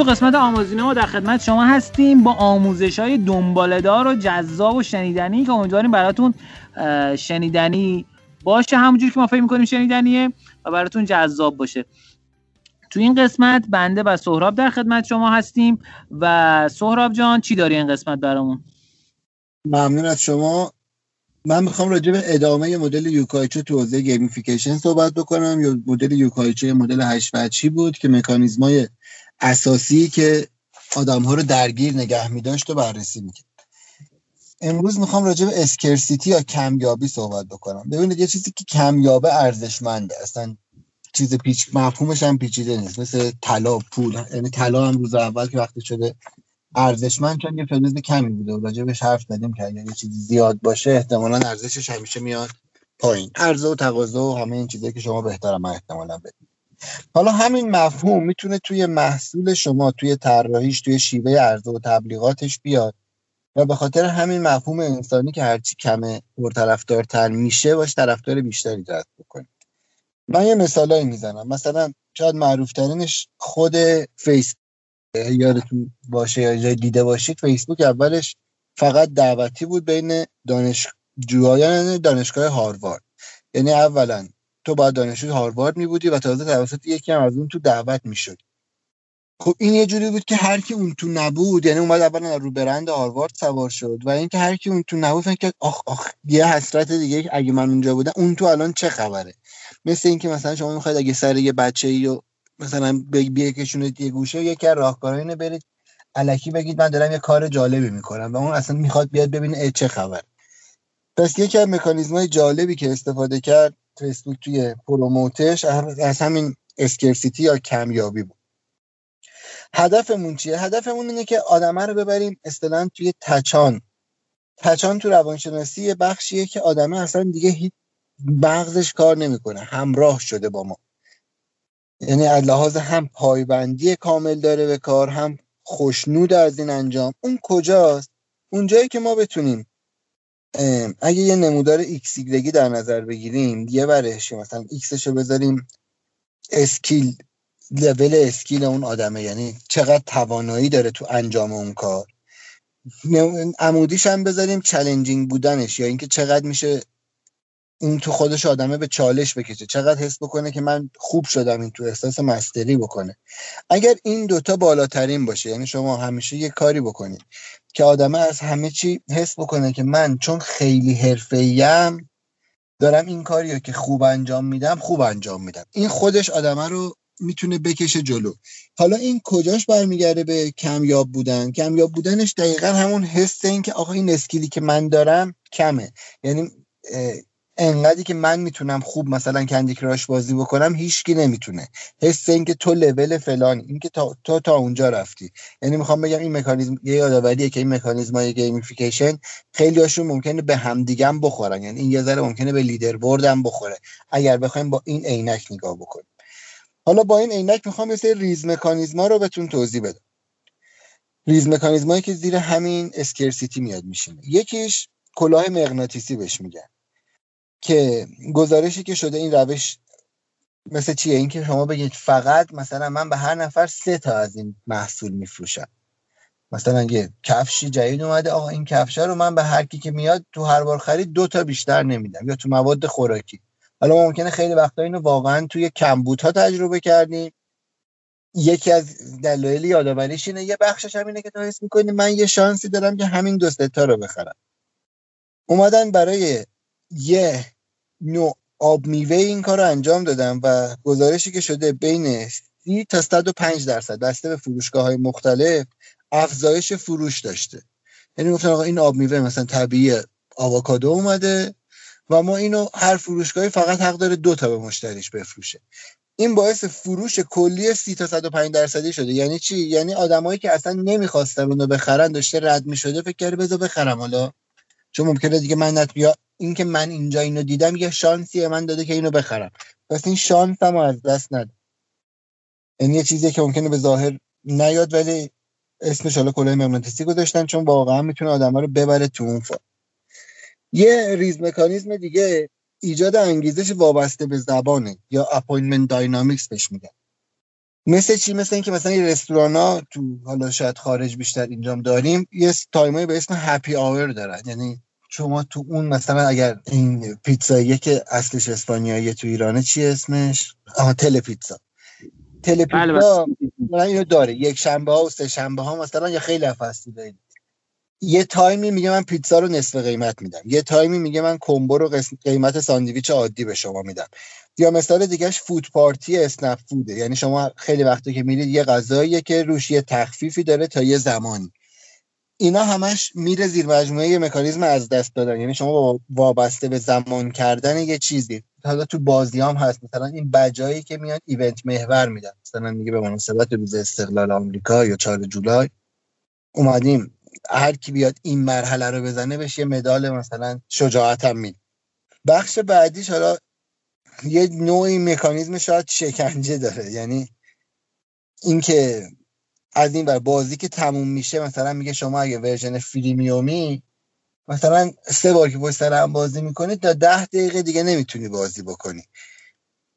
تو قسمت آموزینو ما در خدمت شما هستیم با آموزش های دنبالدار و جذاب و شنیدنی که امیدواریم براتون شنیدنی باشه. همونجور که ما فکر می‌کنیم شنیدنیه و براتون جذاب باشه. تو این قسمت بنده و سهراب در خدمت شما هستیم و سهراب جان چی داری این قسمت برامون؟ ممنون از شما. من می‌خوام راجع به ادامه مدل Yu-kai Chou تو حوزه gamification صحبت بکنم. یا مدل Yu-kai Chou مدل هشت وجهی بود که مکانیزمای اساسی که آدم ها رو درگیر نگه میداشت و بررسی می‌کرد. امروز می‌خوام راجع به اسکرسیتی یا کمیابی صحبت بکنم. ببینید یه چیزی که کمیابه ارزشمنده. اصلا چیز پیچ مفهومش هم پیچیده نیست. مثل طلا پول. یعنی طلا هم روز اول که وقتی شده ارزشمند چون یه فلز کمی بوده و راجبش حرف زدیم که اگه یه چیزی زیاد باشه احتمالا ارزشش همیشه میاد پایین. عرضه و تقاضا و همه این چیزایی که شما بهتر من احتمالا بدید حالا همین مفهوم می‌تونه توی محصول شما توی طراحیش توی شیوه عرضه و تبلیغاتش بیاد. و به خاطر همین مفهوم انسانی که هرچی کمه پرطرفدارتر میشه باش طرفدار بیشتری جذب بکنید. من یه مثالایی می‌زنم. مثلا شاید معروف ترینش خود فیس یادتون باشه یا دیده باشید فیسبوک اولش فقط دعوتی بود بین دانشجویان دانشگاه هاروارد. یعنی اولا تو باید دانشجوی هاروارد می بودی و تازه توسط یکی هم از اون تو دعوت می شد خب این یه جوری بود که هر کی اون تو نبود یعنی اومد اولا رو برند هاروارد سوار شد و اینکه هر کی اون تو نبود فکر آخ آخ یه حسرت دیگه اگه من اونجا بودم اون تو الان چه خبره؟ مثل اینکه مثلا شما می‌خواید اگه سر یه بچه ای و مثلا بیکشونید یه گوشه یکی از اینه برید الکی بگید من دارم یه کار جالبی می‌کنم و اون اصلا می‌خواد بیاد ببینه چه خبر. پس یکی از مکانیزم جالبی که استفاده کرد فیسبوک توی پروموتش از همین اسکرسیتی یا کمیابی بود. هدفمون چیه؟ هدفمون اینه که آدمه رو ببریم اصطلاحا توی تچان. تچان تو روانشناسی یه بخشیه که آدمه اصلا دیگه هیچ مغزش کار نمی‌کنه. همراه شده با ما. یعنی از لحاظ هم پایبندی کامل داره به کار هم خوشنود از این انجام. اون کجاست؟ اونجایی که ما بتونیم اگه یه نمودار X در نظر بگیریم یه ورش مثلا X ش رو بذاریم skill level skill اون آدمه. یعنی چقدر توانایی داره تو انجام اون کار. عمودیش هم بذاریم challenging بودنش یا اینکه چقدر میشه این تو خودش آدمه به چالش بکشه. چقدر حس بکنه که من خوب شدم این تو احساس mastery بکنه. اگر این دوتا بالاترین باشه یعنی شما همیشه یه کاری بکنید. که آدمه از همه چی حس بکنه که من چون خیلی حرفه‌ایم دارم این کاری رو که خوب انجام میدم خوب انجام میدم. این خودش آدمه رو می‌تونه بکشه جلو. حالا این کجاش برمیگرده به کمیاب بودن؟ کمیاب بودنش دقیقا همون حس این که آقا این اسکیلی که من دارم کمه. یعنی انقدری که من می‌تونم خوب مثلا کندی کراش بازی بکنم هیچکی نمی‌تونه. حس اینکه تو لول فلان اینکه تا تو تا اونجا رفتی. یعنی می‌خوام بگم این مکانیزم یه یادآوریه که این مکانیزم های gamification خیلی هاشون ممکنه به همدیگم بخورن. یعنی این یه ذره ممکنه به leaderboard م بخوره. اگر بخوایم با این عینک نگاه بکنیم. حالا با این عینک می‌خوام یه سری ریز مکانیزما رو بهتون توضیح بدم. ریز مکانیزمایی که زیر همین scarcity میاد میشینه. یکیش کلاه مغناطیسی بهش میگن. که گزارشی که شده این روش مثل چیه؟ اینکه شما بگید فقط مثلا من به هر نفر سه تا از این محصول میفروشم. مثلا یه کفشی جدید اومده آقا این کفش رو من به هر کی که میاد تو هر بار خرید دو تا بیشتر نمیدم یا تو مواد خوراکی. حالا ممکنه خیلی وقتا اینو واقعا توی کمبوت ها تجربه کردیم. یکی از دلایل یادآوریش اینه یه بخشش هم اینه که تو حس می‌کنی من یه شانسی دارم که همین دو تا رو بخرم. اومدن برای یه نوع آب میوه این کار رو انجام دادم و گزارشی که شده بین 30 تا 105 درصد بسته به فروشگاه های مختلف افزایش فروش داشته. یعنی گفتن آقا این آب میوه مثلا طبیعی آووکادو اومده و ما اینو هر فروشگاهی فقط حق داره دو تا به مشتریش بفروشه. این باعث فروش کلی 30 تا 105 درصدی شده. یعنی چی؟ یعنی آدمایی که اصلا نمی‌خواستن اونو بخرن داشته رد می‌شده فکر کرده بذار بخرم حالا. چون ممکنه دیگه من نت اینکه من اینجا اینو دیدم یه شانسی من داده که اینو بخرم. پس این شانس هم از دست نده این یه چیزی که ممکنه به ظاهر نیاد ولی اسمش حالا کلاه مغناطیسی گذاشتن چون واقعا می‌تونه آدم رو ببره تو اون فا. یه ریز مکانیزم دیگه ایجاد انگیزش وابسته به زبانه یا appointment dynamics بهش میگن. مثل چی؟ مثل اینکه مثلا این رستوران ها تو حالا شاید خارج بیشتر اینجام داریم یه time ایی به اسم happy hour دارن. یعنی شما تو اون مثلا اگر این پیتزاییه که اصلش اسپانیایی تو ایرانه چی اسمش؟ آها تل پیتزا. تل بله، پیتزا اینو داره. یک شنبه ها و سه شنبه ها مثلا یا خیلی فصلی داریم یه تایمی میگه من پیتزا رو نصف قیمت میدم. یه تایمی میگه من کمبو رو قیمت ساندویچ عادی به شما میدم. یا مثال دیگهش فود پارتی اسنپ فوده. یعنی شما خیلی وقتی که میرید یه غذاییه که روش یه تخفیفی داره تا یه زمانی. اینا همش میره زیر مجموعه مکانیزم از دست دادن. یعنی شما وابسته به زمان کردن یه چیزی. حالا تو بازی هم هست. مثلا این بجایی که میاد ایونت محور میدن. مثلا میگه به مناسبت روز استقلال آمریکا یا 4 جولای اومدیم. هر کی بیاد این مرحله رو بزنه بشه یه مدال مثلا شجاعت هم می بخش بعدیش حالا یه نوعی مکانیزم شاید شکنجه داره. یعنی اینکه از این ور بازی که تموم میشه مثلا میگه شما اگه version freemium ی مثلا سه بار که پشت سر هم بازی می‌کنی تا ده دقیقه دیگه نمی‌تونی بازی بکنی.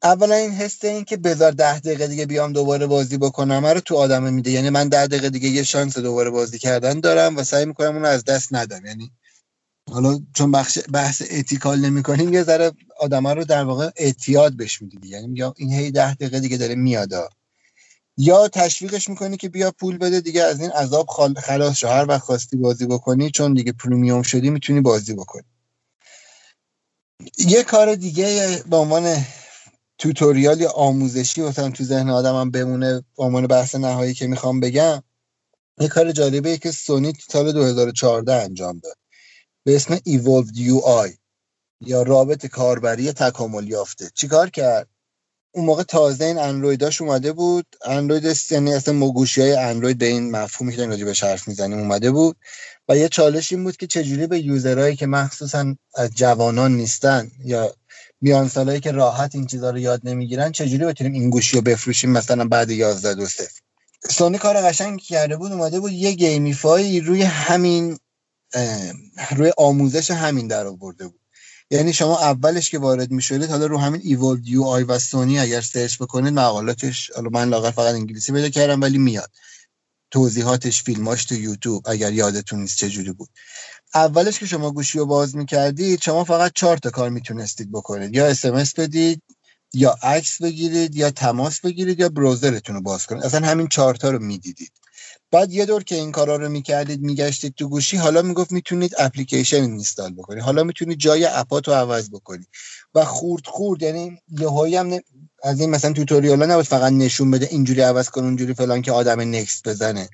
اولا این حس این که بذار ده دقیقه دیگه بیام دوباره بازی بکنم رو تو آدمه میده. یعنی من ده دقیقه دیگه یه شانس دوباره بازی کردن دارم و سعی می‌کنم اون از دست ندم. یعنی حالا چون بخش بحث ethical نمی‌کنیم یه ذره آدما رو در واقع اعتیاد بهش میدی. یعنی میگم این هی ده دقیقه دیگه داره میاد. یا تشویقش می‌کنی که بیا پول بده دیگه از این عذاب خلاص شو هر وقت خواستی بازی بکنی چون دیگه پریمیوم شدی می‌تونی بازی بکنی. یه کار دیگه به عنوان توتوریال یا آموزشی مثلا تو ذهن آدمم بمونه به عنوان بحث نهایی که می‌خوام بگم یه کار جالبه که سونی سال 2014 انجام داد. به اسم Evolved UI یا رابط کاربری تکامل یافته. چیکار کرد؟ اون موقع تازه این اندرویداش اومده بود. اندروید یعنی اصلا گوشی های اندروید به این مفهومی که راجع به حرف می‌زنیم اومده بود. و یه چالش این بود که چجوری به user هایی که مخصوصا از جوانان نیستن یا میان سالایی که راحت این چیزها رو یاد نمی‌گیرن چجوری بتونیم این گوشی رو بفروشیم مثلا بعد 11 دو صفر سونی کار قشنگ کرده بود اومده بود یه gamify روی همین روی آموزش همین در آورده بود. یعنی شما اولش که وارد می‌شدید حالا رو همین evolved UI سونی اگر search بکنید مقالاتش حالا من لااقل فقط انگلیسی پیدا کردم ولی میاد. توضیحاتش فیلماش تو یوتیوب اگر یادتون نیست چه جوری بود. اولش که شما گوشی رو باز می‌کردید شما فقط چهار تا کار می‌تونستید بکنید. یا SMS بدید یا عکس بگیرید یا تماس بگیرید یا browser تون رو باز کنید. اصلا همین چهار تا رو می‌دیدید. بعد یه دور که این کارا رو می‌کردید میگشتید تو گوشی حالا می‌گفت می‌تونید application install بکنید. حالا می‌تونید جای app اتو عوض بکنید. و خورد خورد یعنی یه هم از این مثلا توتوریال ها نبود فقط نشون بده اینجوری عوض کن اونجوری فلان که آدم نکست بزنه.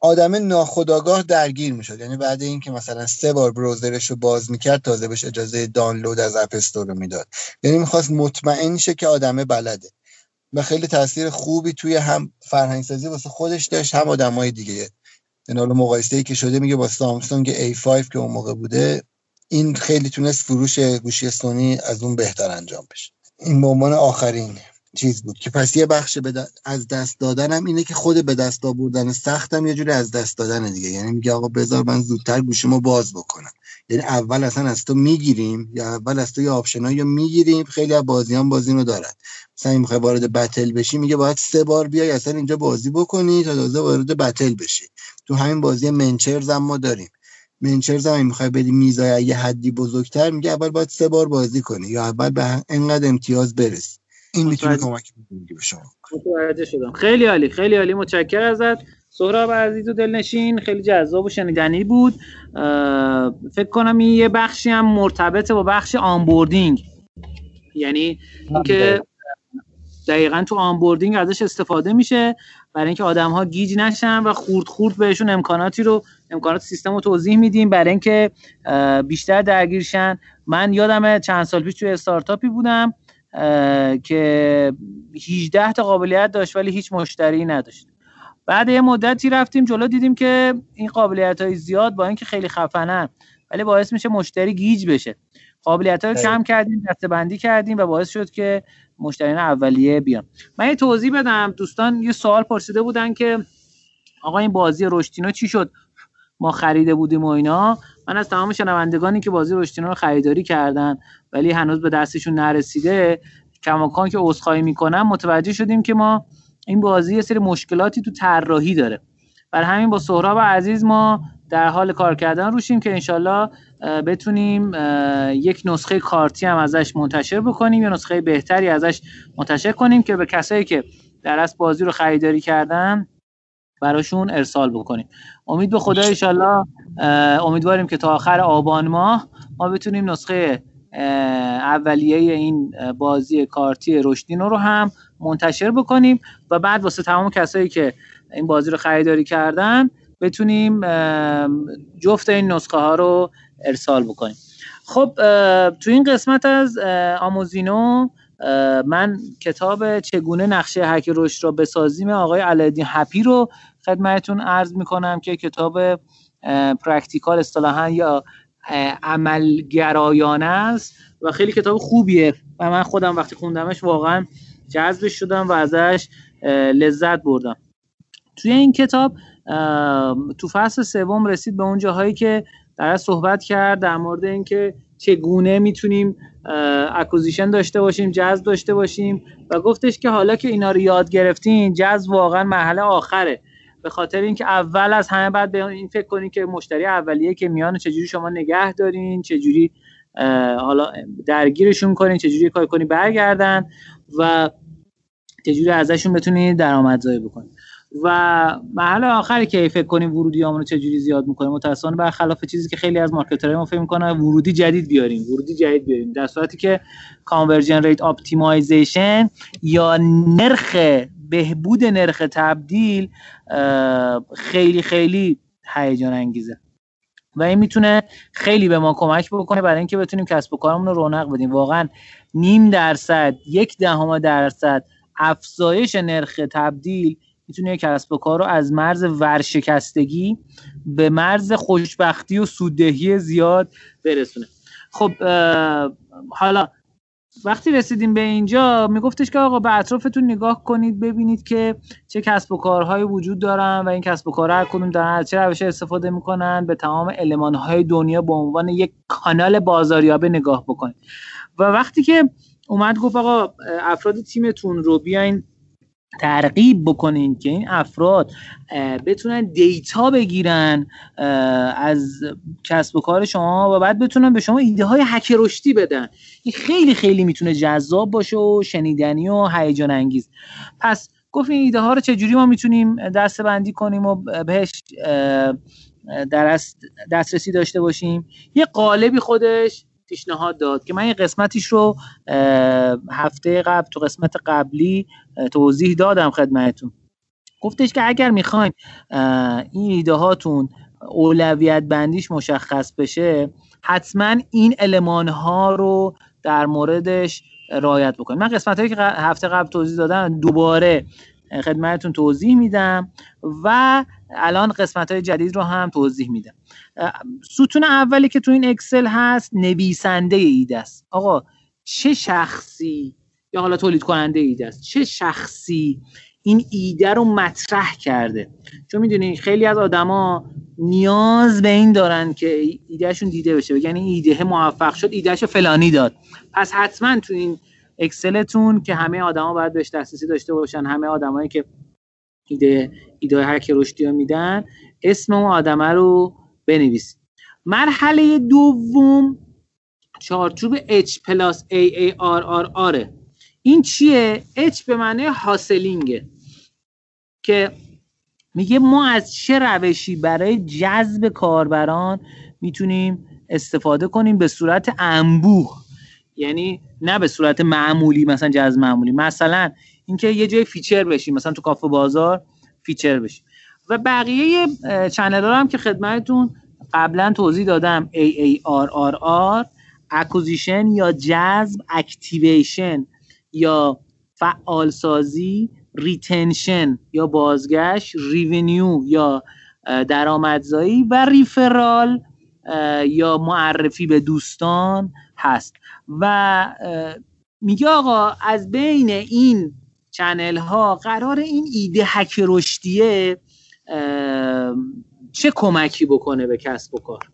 آدم ناخداگاه درگیر می‌شد. یعنی بعد اینکه مثلا سه بار بروزرش رو باز می‌کرد تازه بهش اجازه دانلود از اپ استور رو می‌داد. یعنی می‌خواست مطمئن شه که آدمه بلده. و خیلی تاثیر خوبی توی هم فرهنگ سازی واسه خودش داشت هم آدمای دیگه. یعنی حالا مقایسه ای که شده میگه با سامسونگ A5 که اون موقع بوده این خیلی تونست فروش گوشی سونی از اون بهتر انجام بشه. این به عنوان آخرین چیز بود. که پس یه بخش از دست دادنم اینه که خود به دست آوردن سختم یه جوری از دست دادن دیگه. یعنی میگه آقا بذار من زودتر گوشیمو باز بکنم. یعنی اول اصلا از تو می‌گیریم یا اول از تو یه آپشنایی می‌گیریم خیلی از بازیان بازی رو دارن. مثلا می‌خوای وارد بتل بشی میگه باید سه بار بیای اصلا اینجا بازی بکنی تا تازه وارد بتل بشی. تو همین بازی منچرز هم ما داریم. منچرز هم می‌خوای بری میزای یه حدی بزرگتر میگه اول باید سه بار بازی کنی یا اول به انقدر امتیاز برسی. این می‌تونه کمک به شما. شدم. خیلی عالی خیلی عالی. متشکرم ازت. سهراب عزیز و دلنشین خیلی جذاب و شنیدنی بود. فکر کنم این یه بخشی هم مرتبطه با بخش onboarding. یعنی اینکه دقیقا. تو onboarding ازش استفاده میشه برای اینکه آدم ها گیج نشن و خورد خورد بهشون امکاناتی رو امکانات سیستم رو توضیح میدیم برای اینکه بیشتر درگیرشن من یادم چند سال پیش توی استارتاپی بودم که 18 تا قابلیت داشت ولی هیچ مشتری نداشت. بعد یه مدتی رفتیم جلو دیدیم که این قابلیت های زیاد با اینکه خیلی خفنن ولی باعث میشه مشتری گیج بشه. قابلیت رو کم کردیم دسته کردیم و باعث شد که مشتریان اولیه بیان. من یه توضیح بدم. دوستان یه سوال پرسیده بودن که آقا این بازی رشتینو چی شد؟ ما خریده بودیم و اینا. من از تمام شنوندگانی که بازی رشتینو رو خریداری کردن ولی هنوز به دستشون نرسیده کماکان که عذرخواهی می‌کنم متوجه شدیم که ما این بازی یه سری مشکلاتی تو طراحی داره. بر همین با سهراب عزیز ما در حال کار کردن روشیم که انشالله بتونیم یک نسخه کارتی هم ازش منتشر بکنیم یا نسخه بهتری ازش منتشر کنیم که به کسایی که در از بازی رو خریداری کردن براشون ارسال بکنیم. امید به خدا انشالله امیدواریم که تا آخر آبان ماه ما بتونیم نسخه اولیه این بازی کارتی رشدینو رو هم منتشر بکنیم و بعد واسه تمام کسایی که این بازی رو خریداری کردن بتونیم جفت این نسخه ها رو ارسال بکنیم. خب تو این قسمت از آموزینو من کتاب چگونه نقشه هک رشد را بسازیم آقای علایالدین هپی رو خدمتتون عرض می‌کنم که کتاب practical اصطلاحا یا عملگرایانه است و خیلی کتاب خوبیه و من خودم وقتی خوندمش واقعا جذبش شدم و ازش لذت بردم. توی این کتاب تو فصل سوم رسید به اون جاهایی که در صحبت کرد در مورد اینکه چگونه می‌تونیم اکوزیشن داشته باشیم جذب داشته باشیم و گفتش که حالا که اینا رو یاد گرفتین جذب واقعا مرحله آخره. به خاطر اینکه اول از همه بعد به این فکر کنین که مشتری اولیه که میان چجوری شما نگه دارین چجوری حالا درگیرشون کنین چجوری کار کنی برگردن و چجوری ازشون بتونید درآمدزایی بکنید و محل آخری که فکر کنیم ورودی رو چجوری زیاد می‌کنیم متأسفانه برخلاف چیزی که خیلی از marketer های ما فکر می‌کنن ورودی جدید بیاریم ورودی جدید بیاریم. در صورتی که conversion rate optimization یا نرخ بهبود نرخ تبدیل خیلی خیلی هیجان انگیزه و این می‌تونه خیلی به ما کمک بکنه برای اینکه بتونیم کسب و کارمون رو رونق بدیم. واقعا نیم درصد یک دهم درصد افزایش نرخ تبدیل می‌تونه کسب و کار رو از مرز ورشکستگی به مرز خوشبختی و سوددهی زیاد برسونه. خب حالا وقتی رسیدیم به اینجا میگفتش که آقا به اطرافتون نگاه کنید ببینید که چه کسب و کارهایی وجود دارن و این کسب و کارها هر کدوم دارن چه روش استفاده می‌کنن. به تمام المانهای دنیا به عنوان یک کانال بازاریابی نگاه بکنید. و وقتی که اومد گفت آقا افراد تیمتون رو بیاین ترغیب بکنین که این افراد بتونن دیتا بگیرن از کسب و کار شما و بعد بتونن به شما ایده های حک رشدی بدن. این خیلی خیلی می‌تونه جذاب باشه و شنیدنی و هیجان انگیز. پس گفت این ایده ها رو چجوری ما می‌تونیم دسته بندی کنیم و بهش دسترسی داشته باشیم؟ یه قالبی خودش پیشنهاد داد که من یه قسمتیش رو هفته قبل تو قسمت قبلی توضیح دادم خدمتتون. گفتش که اگر می‌خواین این ایده هاتون اولویت بندیش مشخص بشه حتما این علمان ها رو در موردش رعایت بکنید من قسمت هایی که هفته قبل توضیح دادم دوباره خدمتتون توضیح میدم و الان قسمت های جدید رو هم توضیح میدم. ستون اولی که تو این اکسل هست نویسنده ایده است. آقا چه شخصی یا حالا تولید کننده ایده است؟ چه شخصی این ایده رو مطرح کرده؟ چون می‌دونی خیلی از آدما نیاز به این دارن که ایدهشون دیده بشه. یعنی ایده موفق شد ایدهشو فلانی داد. پس حتما تو این اکسلتون که همه آدما باید بهش دسترسی داشته باشن همه آدمایی که ایده ایده هر که رشدی میدن اسم اون آدمه رو بنویسید. مرحله دوم چارچوب H پلاس AARRR این چیه؟ H به معنی حاصلینگه که میگه ما از چه روشی برای جذب کاربران می‌تونیم استفاده کنیم به صورت انبوه. یعنی نه به صورت معمولی مثلا جذب معمولی. مثلا اینکه یه جای feature بشیم مثلا تو کافه بازار feature بشیم. و بقیه channel هم که خدمتتون قبلا توضیح دادم. AARRR acquisition یا جذب activation یا فعالسازی retention یا بازگشت revenue یا درآمدزایی و referral یا معرفی به دوستان هست. و میگه آقا از بین این channel ها قرار این ایده هک رشدیه چه کمکی بکنه به کسب و کار؟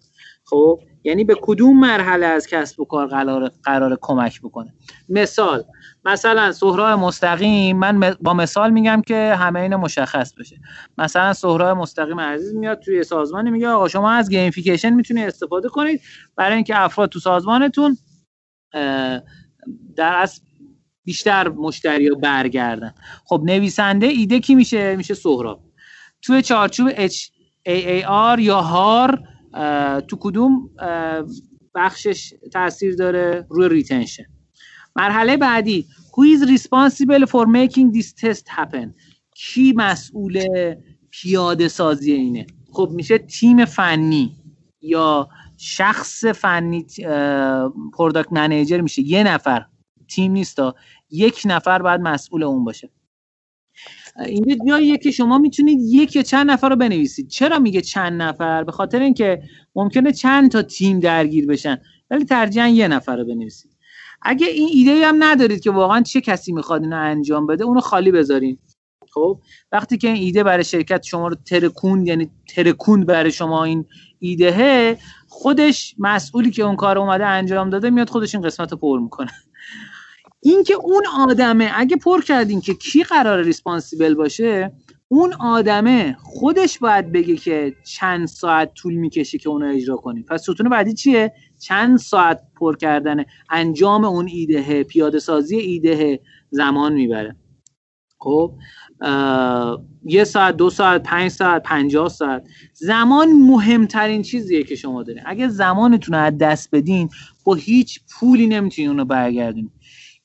خب؟ یعنی به کدوم مرحله از کسب و کار قرار, قرار کمک بکنه؟ مثال مثلا سهراب مستقیم من با مثال میگم که همه این مشخص بشه. مثلا سهراب مستقیم عزیز میاد توی سازمان میگه آقا شما از gamification می‌تونید استفاده کنید برای اینکه افراد تو سازمانتون در از بیشتر مشتری رو برگردن. خب نویسنده ایده کی میشه؟ میشه سهراب. توی چارچوب HAAR یا هار تو کدوم بخشش تاثیر داره؟ روی ریتنشن. مرحله بعدی Who is responsible for making this test happen کی مسئول پیاده سازی اینه؟ خب میشه تیم فنی یا شخص فنی پروداکت منیجر میشه. یه نفر. تیم نیست یک نفر باید مسئول اون باشه. اینجا جاییه که شما می‌تونید یک یا چند نفر رو بنویسید. چرا میگه چند نفر؟ به خاطر اینکه ممکنه چند تا تیم درگیر بشن ولی ترجیحاً یه نفر رو بنویسید. اگه این ایده هم ندارید که واقعا چه کسی می‌خواد اینو انجام بده اونو خالی بذارین. خب؟ وقتی که این ایده برای شرکت شما رو ترکوند یعنی ترکوند برای شما این ایده خودش مسئولی که اون کار اومده انجام داده میاد خودش این قسمت رو پر می‌کنه. اینکه اون آدمه اگه پر کردین که کی قرار responsible باشه اون آدمه خودش باید بگه که چند ساعت طول می‌کشه که اونو اجرا کنیم پس ستون بعدی چیه؟ چند ساعت پر کردن انجام اون ایده پیاده سازی ایده زمان می‌بره. خب یه ساعت دو ساعت پنج ساعت پنجاه ساعت. زمان مهمترین چیزیه که شما دارین. اگه زمانتون رو از دست بدین با هیچ پولی نمی‌تونین اونو برگردین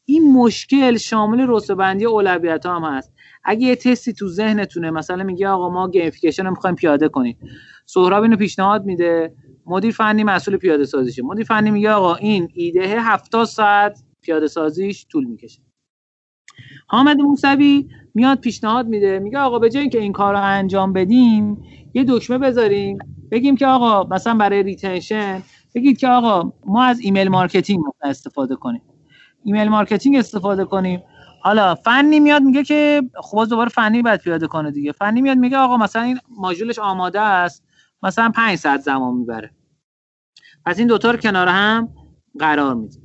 این مشکل شامل رتبه اولویت ها هم هست. اگه یه تستی تو ذهنتونه مثلا میگه آقا ما gamification رو می‌خوایم پیاده کنیم. سهراب اینو پیشنهاد میده. مدیر فنی مسئول پیاده سازیشه مدیر فنی میگه آقا این ایده 70 ساعت پیاده سازیش طول می‌کشه. حامد موسوی میاد پیشنهاد میده. میگه آقا به جای اینکه این کار رو انجام بدیم یه دکمه بذاریم. بگیم که آقا مثلا برای retention بگید که آقا ما از email marketing استفاده کنیم. email marketing استفاده کنیم. حالا فنی میاد میگه که خب دوباره فنی باید پیاده کنه دیگه. فنی میاد میگه آقا مثلا این ماژولش آماده است. مثلا 5 ساعت زمان می‌بره. پس این دوتا رو کنار هم قرار میده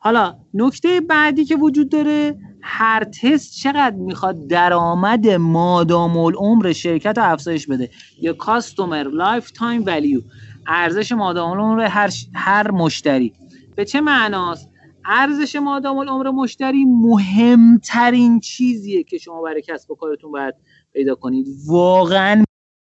حالا نکته بعدی که وجود داره هر تست چقدر می‌خواد درآمد مادام العمر شرکت رو افزایش بده. یا customer lifetime value ارزش مادام العمر هر هر مشتری. به چه معناست؟ ارزش مادام العمر مشتری مهمترین چیزیه که شما برای کسب و کارتون باید پیدا کنید. واقعا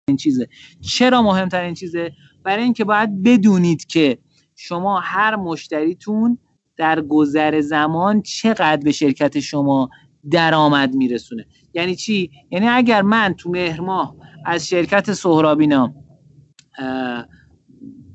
این چیزه. چرا مهمترین چیزه؟ برای اینکه باید بدونید که شما هر مشتریتون در گذر زمان چقدر به شرکت شما درآمد میرسونه؟ یعنی چی؟ یعنی اگر من تو مهر ماه از شرکت سهرابینا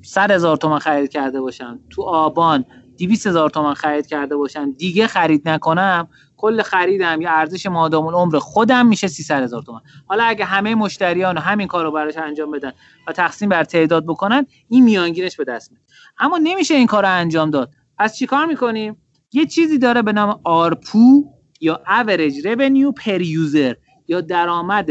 صد هزار تومن خرید کرده باشم تو آبان 200 هزار تومن خرید کرده باشم دیگه خرید نکنم کل خریدم یا ارزش مادام العمر خودم میشه 300 هزار تومن حالا اگه همه مشتریان همین کار رو براش انجام بدن و تقسیم بر تعداد بکنن این میانگینش به دست میاد. اما نمیشه این کار رو انجام داد. پس چیکار می‌کنیم یه چیزی داره به نام آرپو یا average revenue per user یا درآمد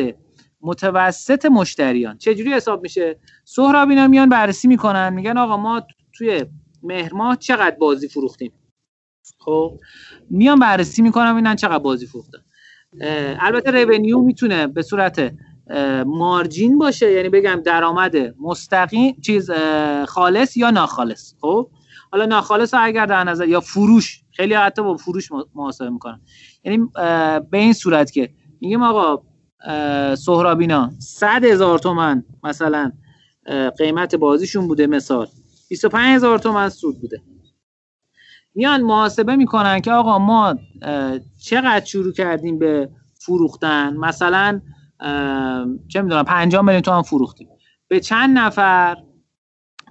متوسط مشتریان. چجوری حساب میشه؟ سهرابینا میان بررسی می‌کنن میگن آقا ما توی مهر ماه چقدر بازی فروختیم؟ خب میان بررسی می‌کنم ببینن چقدر بازی فروختن. البته رونیو می‌تونه به صورت مارجین باشه یعنی بگم درآمد مستقیم چیز خالص یا ناخالص. خب؟ حالا ناخالص اگر در نظر یا فروش. خیلی حتی با فروش محاسبه می‌کنن. یعنی به این صورت که میگیم آقا سهرابینا 100 هزار تومن مثلا قیمت بازیشون بوده مثال. 25 هزار تومن سود بوده. میان محاسبه می‌کنن که آقا ما چقدر شروع کردیم به فروختن؟ مثلا چه می‌دونم 5 میلیون تومن فروختیم. به چند نفر؟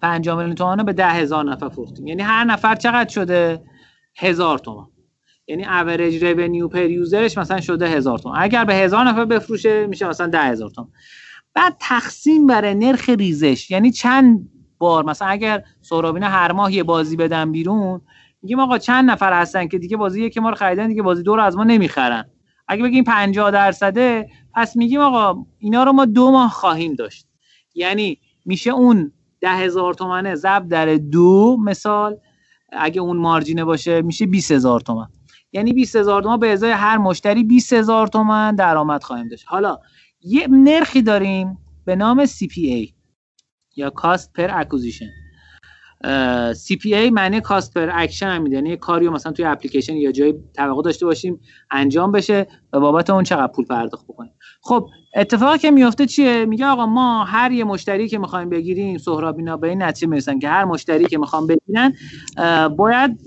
5 میلیون تومن به ده هزار نفر فروختیم. یعنی هر نفر چقدر شده؟ هزار تومن یعنی average revenue per user ش مثلا شده هزار تومن اگر به هزار نفر بفروشه میشه مثلا ده هزار تومن بعد تقسیم بر نرخ ریزش. یعنی چند بار؟ مثلا اگر سهرابینا هر ماه یه بازی بدن بیرون میگیم آقا چند نفر هستن که دیگه بازی که ما رو خریدن دیگه بازی دو رو از ما نمی‌خرن. اگه بگیم 50 درصده پس میگیم آقا اینا رو ما دو ماه خواهیم داشت. یعنی میشه اون ده هزار تومنه ضرب در دو مثال اگه اون مارجینه باشه میشه 20 هزار تومن. یعنی 20 هزار تومن به ازای هر مشتری 20 هزار تومن درآمد خواهیم داشت. حالا یه نرخی داریم به نام CPA یا Cost Per Acquisition. CPA معنی cost per action هم میده. یعنی کاری مثلا توی اپلیکیشن یا جایی توقع داشته باشیم انجام بشه و بابت اون چقدر پول پرداخت بکنیم. خب اتفاقی که میفته چیه؟ میگه آقا ما هر یه مشتری که می‌خوایم بگیریم سهراب اینا به این نتیجه می‌رسن که هر مشتری که می‌خوام بگیرن باید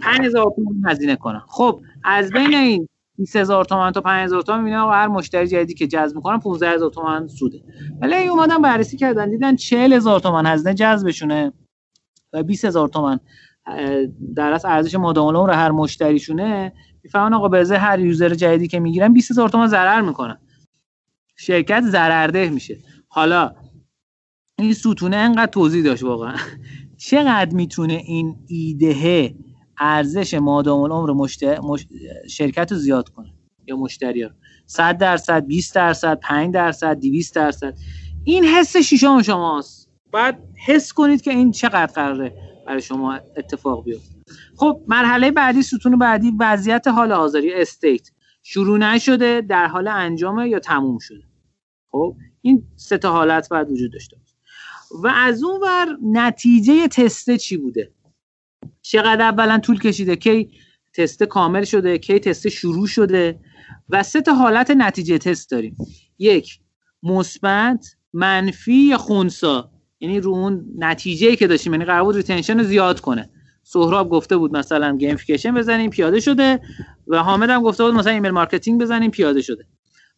5000 تومان هزینه کنن. خب از بین این 20000 تومان تا 5000 تومان می‌بینن هر مشتری جدیدی که جذب می‌کنن 15000 تومان سوده. ولی اومدن بررسی کردن دیدن 40000 تومان هزینه جذبشونه. و 20000 تومان در از ارزش مادام رو هر مشتریشونه می‌فهمن آقا به هر یوزر جدیدی که می‌گیرن 20000 تومان ضرر می‌کنن. شرکت ضررده میشه. حالا این ستونه انقدر توضیح داشت واقعا. *laughs* چقدر می‌تونه این ایده ارزش مادام العمر مشت... مش... شرکت رو زیاد کنه یا مشتری ها 100 درصد 20 درصد 5 درصد 200 درصد. این حس شیشم شماست. باید حس کنید که این چقدر قراره برای شما اتفاق بیفته. خب مرحله بعدی ستون بعدی وضعیت حال حاضری استیت. شروع نشده در حال انجامه یا تموم شده؟ خب این سه تا حالت باید وجود داشته باشه. و از اون ور نتیجه تسته چی بوده؟ چقدر اولا طول کشیده؟ کی تست کامل شده؟ کی تست شروع شده؟ و سه تا حالت نتیجه تست داریم. یک مثبت منفی یا خونسا؟ یعنی رو اون نتیجه که داشتیم یعنی قرار بود retention رو زیاد کنه. سهراب گفته بود مثلا gamification بزنیم پیاده شده. و حامد هم گفته بود مثلا email marketing بزنیم پیاده شده.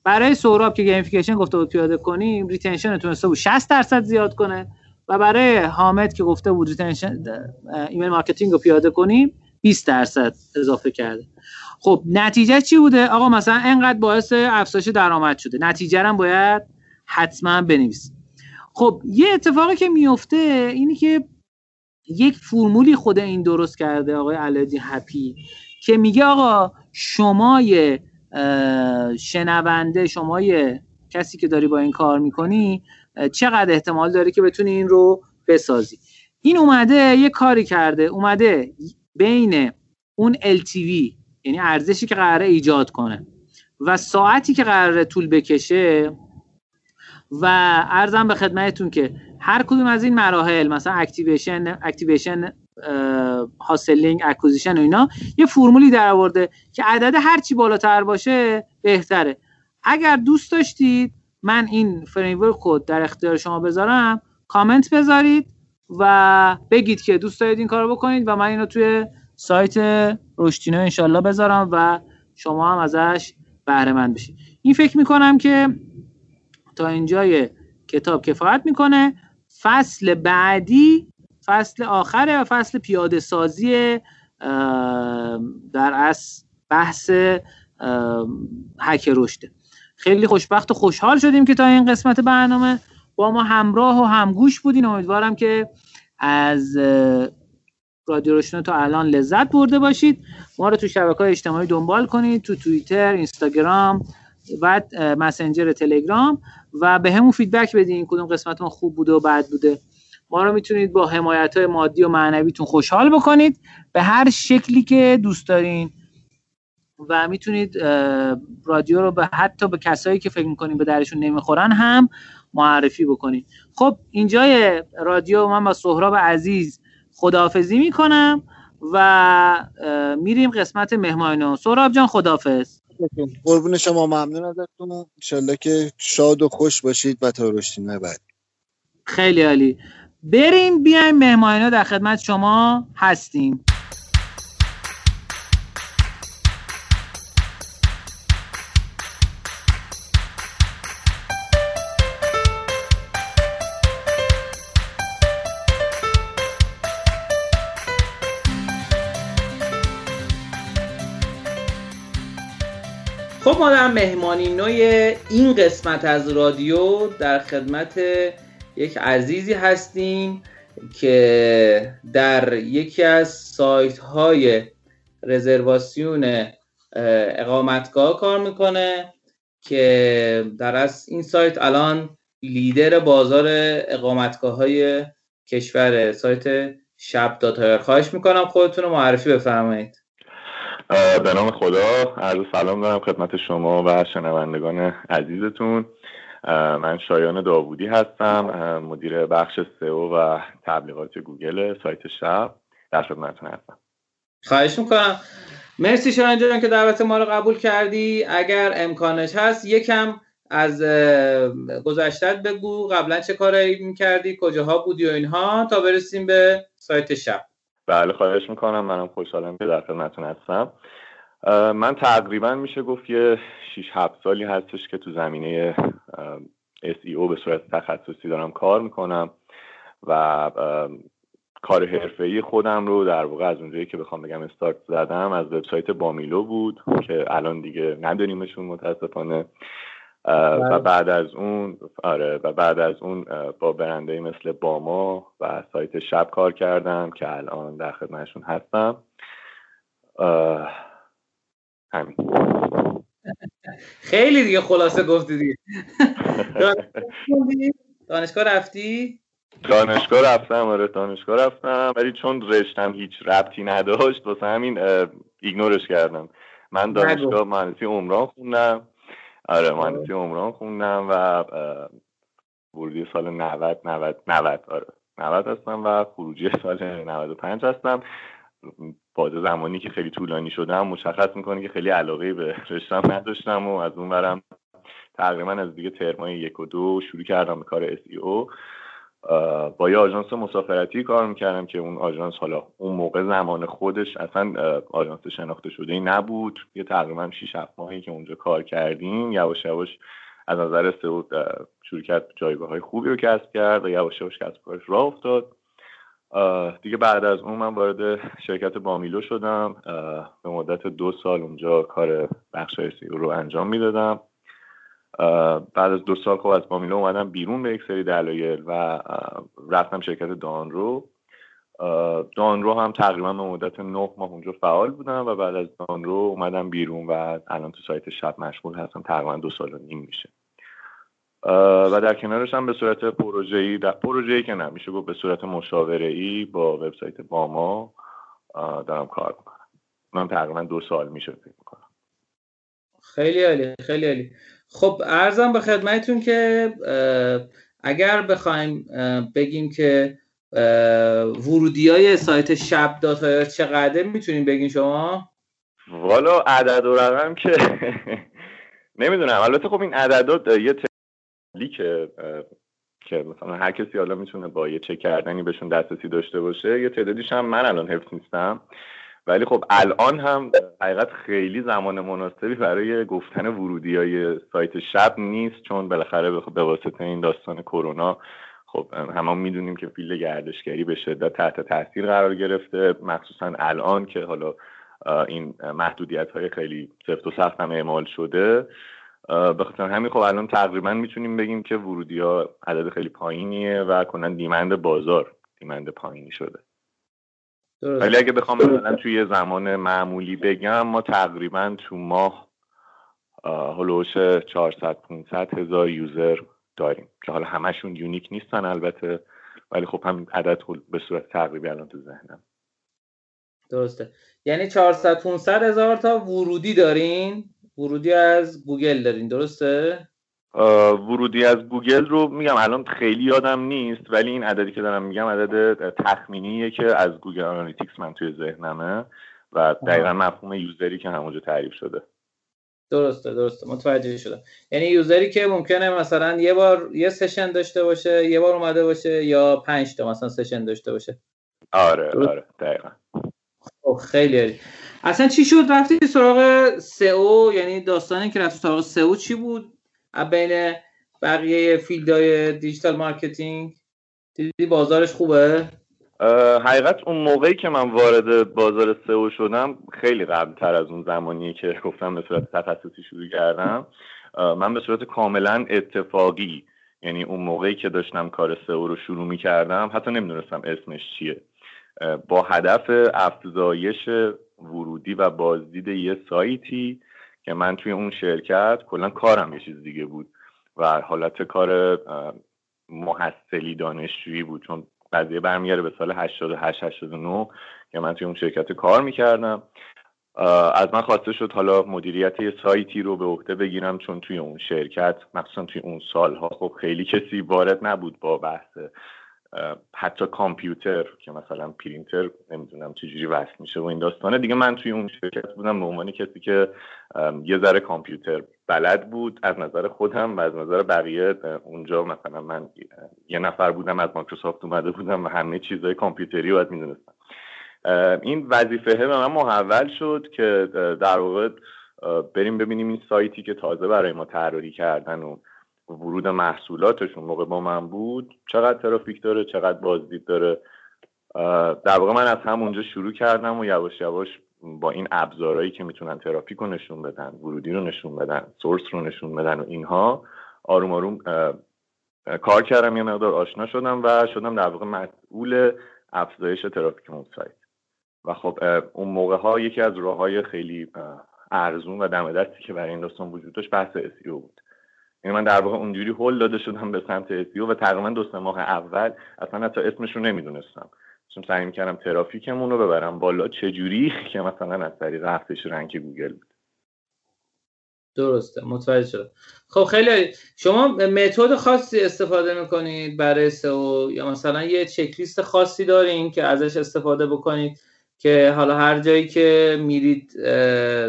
برای سهراب که gamification گفته بود پیاده کنیم retention تونسته بود 60 درصد زیاد کنه. و برای حامد که گفته بود retention email marketing رو پیاده کنیم 20 درصد اضافه کرده. خب نتیجه چی بوده؟ آقا مثلا انقدر باعث افزایش درآمد شده. نتیجه هم باید حتما بنویسیم. خب یه اتفاقی که میفته اینه که یک فرمولی خود این درست کرده آقای علادی هپی که میگه آقا شما شنونده شما کسی که داری با این کار می‌کنی چقدر احتمال داره که بتونی این رو بسازی؟ این اومده یه کاری کرده اومده بین اون LTV یعنی ارزشی که قراره ایجاد کنه و ساعتی که قراره طول بکشه و عرضم به خدمتتون که هر کدوم از این مراحل مثلا activation activation hustling acquisition و اینا یه فرمولی در آورده که عدد هر چی بالاتر باشه بهتره. اگر دوست داشتید من این framework که در اختیار شما بذارم کامنت بذارید و بگید که دوست دارید این کارو بکنید و من اینو توی سایت رشتینو انشالله بذارم و شما هم ازش بهره مند بشید. این فکر می‌کنم که تا اینجای کتاب کفایت می‌کنه. فصل بعدی فصل آخره و فصل پیاده سازی در از بحث هک رشده خیلی خوشبخت و خوشحال شدیم که تا این قسمت برنامه با ما همراه و همگوش بودین. امیدوارم که از رادیو روشنا تا الان لذت برده باشید. ما رو تو شبکه های اجتماعی دنبال کنید. تو توییتر اینستاگرام و مسنجر تلگرام و به همون فیدبک بدین کدوم ما خوب بوده و بد بوده. ما رو می‌تونید با حمایت های مادی و معنویتون خوشحال بکنید. به هر شکلی که دوست دارین و می‌تونید رادیو رو به حتی به کسایی که فکر می‌کنین به درشون نمی‌خورن هم معرفی بکنید خب اینجای رادیو من با سهراب عزیز خداحافظی می‌کنم و میریم قسمت مهمانو سهراب جان خداحافظ. قربون شما ممنون ازتون. انشالله که شاد و خوش باشید و تا رشدین بعد خیلی عالی. بریم بیایم مهمانینا در خدمت شما هستیم. ما در مهمانی نو این قسمت از رادیو در خدمت یک عزیزی هستیم که در یکی از سایت های رزرواسیون اقامتگاه کار می‌کنه که در از این سایت الان لیدر بازار اقامتگاه های کشور سایت شب دات آی آر خواهش می‌کنم خودتون رو معرفی بفرمایید. به نام خدا عرض سلام دارم خدمت شما و شنوندگان عزیزتون. من شایان داوودی هستم مدیر بخش سئو و تبلیغات گوگل سایت شب در خدمتتون هستم. خواهش می‌کنم. مرسی شایان جان که دعوت ما رو قبول کردی. اگر امکانش هست یکم از گذشتت بگو. قبلا چه کارایی می‌کردی؟ کجاها بودی و اینها؟ تا برسیم به سایت شب. بله خواهش می‌کنم. منم خوشحالم که در خدمتتون هستم. من تقریبا میشه گفت یه 6 7 سالی هستش که تو زمینه SEO به صورت تخصصی دارم کار می‌کنم و کار حرفه‌ای خودم رو در واقع از اونجایی که بخوام بگم استارت زدم از وبسایت بامیلو بود که الان دیگه نداریمشون متاسفانه و بله. بعد از اون آره و بعد از اون با برنده مثل باما و سایت شب کار کردم که الان در خدمتشون هستم همین. خیلی دیگه خلاصه گفتی دیگه. دانشگاه رفتی؟ دانشگاه رفتم آره دانشگاه رفتم. ولی چون رشتم هیچ ربطی نداشت واسه همین ایگنورش کردم. من دانشگاه مهندسی عمران خوندم. آره مهندسی عمران خوندم و ورودی سال 90 90 90 آره. 90 هستم و خروجی سال 95 هستم. باز زمانی که خیلی طولانی شدم مشخص می‌کنه که خیلی علاقه به رشتم نداشتم و از اون برم تقریبا از دیگه ترمای یک و دو شروع کردم به کار SEO با یه آژانس مسافرتی کار می‌کردم که اون آژانس حالا اون موقع زمان خودش اصلا آژانس شناخته شده نبود. یه تقریبا 6 7 ماهی که اونجا کار کردیم یواش یواش از نظر سئو شروع کرد جایگاه های خوبی رو کسب کرد و یواش یواش کسب کارش راه افتاد. دیگه بعد از اون من وارد شرکت بامیلو شدم. به مدت دو سال اونجا کار بخش سئو رو انجام می‌دادم. بعد از دو سال خب از بامیلو اومدم بیرون به یک سری دلایل و رفتم شرکت دانرو. دانرو هم تقریبا به مدت نه ماه اونجا فعال بودم و بعد از دانرو اومدم بیرون و الان تو سایت شب مشغول هستم. تقریبا دو سال و نیم میشه. و در کنارش هم به صورت پروژه‌ای در پروژه‌ای که نمیشه گفت به صورت مشاوره‌ای با وبسایت باما دارم کار می‌کنم. من تقریبا دو سال میشه فکر می‌کنم. خیلی عالی خیلی عالی. خب ارزم به خدمتتون که اگر بخوایم بگیم که ورودی های سایت شب داتا چقدر می‌تونیم بگیم شما؟ والا عدد و رقم که *laughs* نمی‌دونم. البته خب این عددات یه تبلی که که مثلا هر کسی حالا می‌تونه با یه چک کردنی بهشون دسترسی داشته باشه یه تعدادیش هم من الان حفظ نیستم. ولی خب الان هم حقیقت خیلی زمان مناسبی برای گفتن ورودی های سایت شب نیست چون بالاخره به واسطه این داستان کرونا خب همه می‌دونیم که فیلد گردشگری به شدت تحت تاثیر قرار گرفته مخصوصا الان که حالا این محدودیت های خیلی سفت و سخت هم اعمال شده. به خاطر همین خب الان تقریبا می‌تونیم بگیم که ورودی ها عدد خیلی پایینیه و کنن دیمند بازار دیمند پایینی شده. ولی اگه بخوام مثلا توی زمان معمولی بگم ما تقریبا تو ماه هلوش 400 500 هزار user داریم. که حالا همشون unique نیستن البته ولی خب هم عدد به صورت تقریبی الان تو ذهنم. درسته. یعنی 400 500 هزار تا ورودی دارین؟ ورودی از گوگل دارین درسته؟ ورودی از گوگل رو میگم الان خیلی یادم نیست ولی این عددی که دارم میگم عدد تخمینیه که از Google Analytics من توی ذهنمه و دقیقا مفهوم user ی که همونجا تعریف شده. درسته درسته. متوجه شدم. یعنی user ی که ممکنه مثلا یه بار یه session داشته باشه یه بار اومده باشه یا پنج تا مثلا session داشته باشه. آره آره دقیقا. خب خیلی اصلا چی شد رفتی سراغ SEO؟ یعنی داستانی که رفتی سراغ SEO چی بود؟ بین بقیه field های digital marketing؟ دیدی بازارش خوبه؟ حقیقت اون موقعی که من وارد بازار سئو شدم خیلی قبل تر از اون زمانی که گفتم به صورت تخصصی شروع کردم. من به صورت کاملا اتفاقی یعنی اون موقعی که داشتم کار سئو رو شروع می کردم حتی نمی‌دونستم اسمش چیه. با هدف افزایش ورودی و بازدید یه سایتی که من توی اون شرکت کلا کارم یه چیز دیگه بود و حالت کار محصلی دانشجویی بود چون قضیه برمیگرده به سال 88 89 که من توی اون شرکت کار می‌کردم. از من خواسته شد حالا مدیریت یه سایتی رو به عهده بگیرم چون توی اون شرکت مخصوصا توی اون سالها خب خیلی کسی وارد نبود با بحث حتی کامپیوتر که مثلا پرینتر نمی‌دونم چجوری وصل میشه و این داستانه. دیگه من توی اون شرکت بودم به عنوان کسی که یه ذره کامپیوتر بلد بود از نظر خودم و از نظر بقیه اونجا مثلا من یه نفر بودم از مایکروسافت اومده بودم و همه چیزهای کامپیوتری باید می‌دونستم. این وظیفه به من محول شد که در واقع بریم ببینیم این سایتی که تازه برای ما طراحی کردن و ورود محصولاتشون موقع با من بود چقدر ترافیک داره چقدر بازدید داره. در واقع من از همونجا شروع کردم و یواش یواش با این ابزارهایی که می‌تونن ترافیک رو نشون بدن ورودی رو نشون بدن سورس رو نشون بدن و اینها آروم آروم کار کردم یه مقدار آشنا شدم و شدم در واقع مسئول افزایش ترافیک اون سایت. و خب اون موقع ها یکی از راه های خیلی ارزون و دم دستی که برای این داستان وجود داشت بحث SEO بود. یعنی من در واقع اونجوری هل داده شدم به سمت SEO و تقریبا دو سه ماه اول اصلا حتی اسمش رو نمی‌دونستم. چون سعی می‌کردم ترافیکمون رو ببرم بالا. چجوری؟ که مثلا از طریق افزایش رنگ گوگل بود. درسته. متوجه شد خب خیلی شما متد خاصی استفاده می‌کنید برای سئو یا مثلا یه چک لیست خاصی دارین که ازش استفاده بکنید؟ که حالا هر جایی که میرید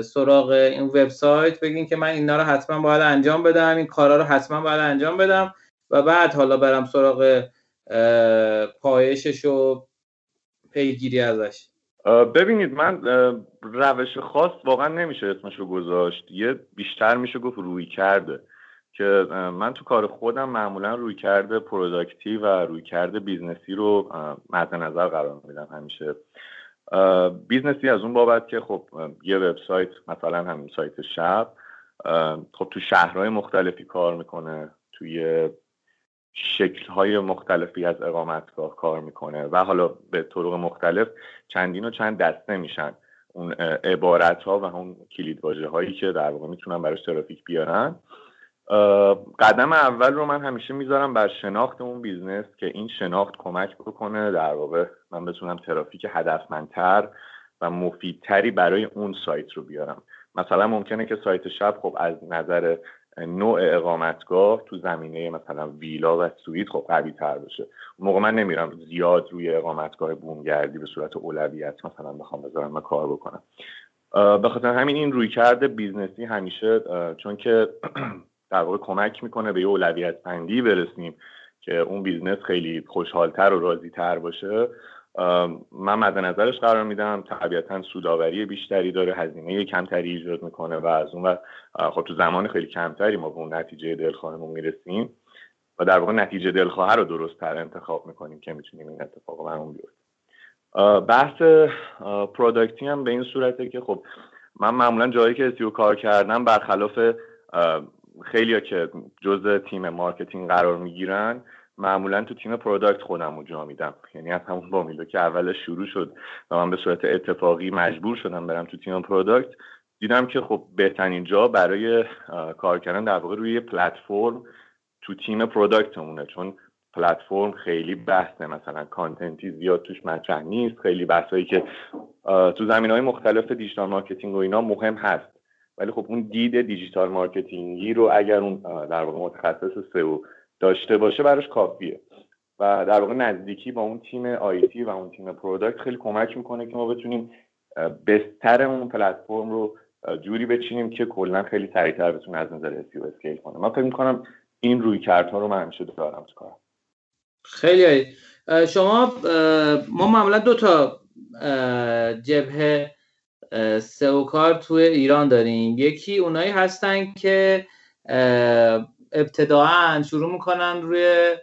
سراغ این وبسایت بگین که من اینا رو حتما باید انجام بدم این کارا رو حتما باید انجام بدم و بعد حالا برم سراغ پایشش و پیگیری ازش. ببینید من روش خاص واقعا نمیشه اسمش رو گذاشت. یه بیشتر میشه گفت رویکرده که من تو کار خودم معمولا رویکرد product ی و رویکرد business ی رو مد نظر قرار میدم همیشه. business ی از اون بابت که خب یه وبسایت مثلا همین سایت شب خب تو شهرهای مختلفی کار می‌کنه توی شکلهای مختلفی از اقامتگاه کار می‌کنه و حالا به طرق مختلف چندین و چند دسته میشن. اون عبارت ها و اون کلید هایی که در واقع می‌تونن براش ترافیک بیارن. قدم اول رو من همیشه می‌ذارم بر شناخت اون business که این شناخت کمک بکنه. در واقع من بتونم ترافیک هدفمندتر و مفیدتری برای اون سایت رو بیارم. مثلا ممکنه که سایت شب خب از نظر نوع اقامتگاه تو زمینه مثلا ویلا و سویت خب قوی تر باشه موقع من نمیرم زیاد روی اقامتگاه بومگردی به صورت اولویت مثلا بخوام بذارم و کار بکنم. به خاطر همین این رویکرد business ی همیشه چون که *clears throat* در واقع کمک می‌کنه به یه اولویت بندی برسیم که اون business خیلی خوشحالتر و راضیتر باشه. من مد نظرش قرار میدم طبیعتا سوداوری بیشتری داره هزینه کمتری ایجاد می‌کنه و از اون خب تو زمان خیلی کمتری ما به اون نتیجه دلخواهمون می‌رسیم و در واقع نتیجه دلخواه رو درست تر انتخاب می‌کنیم که می‌تونیم این اتفاق برامون بیفته. بحث product ی هم به این صورته که خب من معمولا جایی که SEO کار کردم برخلاف خیلیا که جزء تیم marketing قرار می‌گیرن معمولا تو تیم product خودم رو جا میدم. یعنی از همون بامیلو که اولش شروع شد و من به صورت اتفاقی مجبور شدم برم تو تیم product دیدم که خب بهترین جا برای کار کردن در واقع روی پلتفرم تو تیم product مونه چون پلتفرم خیلی بحثه. مثلا content ی زیاد توش مطرح نیست. خیلی بحثایی که تو زمین های مختلف digital marketing و اینا مهم هست. ولی خب اون دید digital marketing ی رو اگر اون در واقع متخصص سئو داشته باشه براش کافیه. و در واقع نزدیکی با اون تیم IT و اون تیم product خیلی کمک می‌کنه که ما بتونیم بستر اون پلتفرم رو جوری بچینیم که کلا خیلی سریعتر بتونه از نظر اسیو اسکیل کنه. من فکر می‌کنم این روی کردها رو من همیشه دارم تو کارم. خیلی شما ما معمولا دو تا جبهه سئو کار توی ایران داریم. یکی اونایی هستن که ابتداعا شروع می‌کنن روی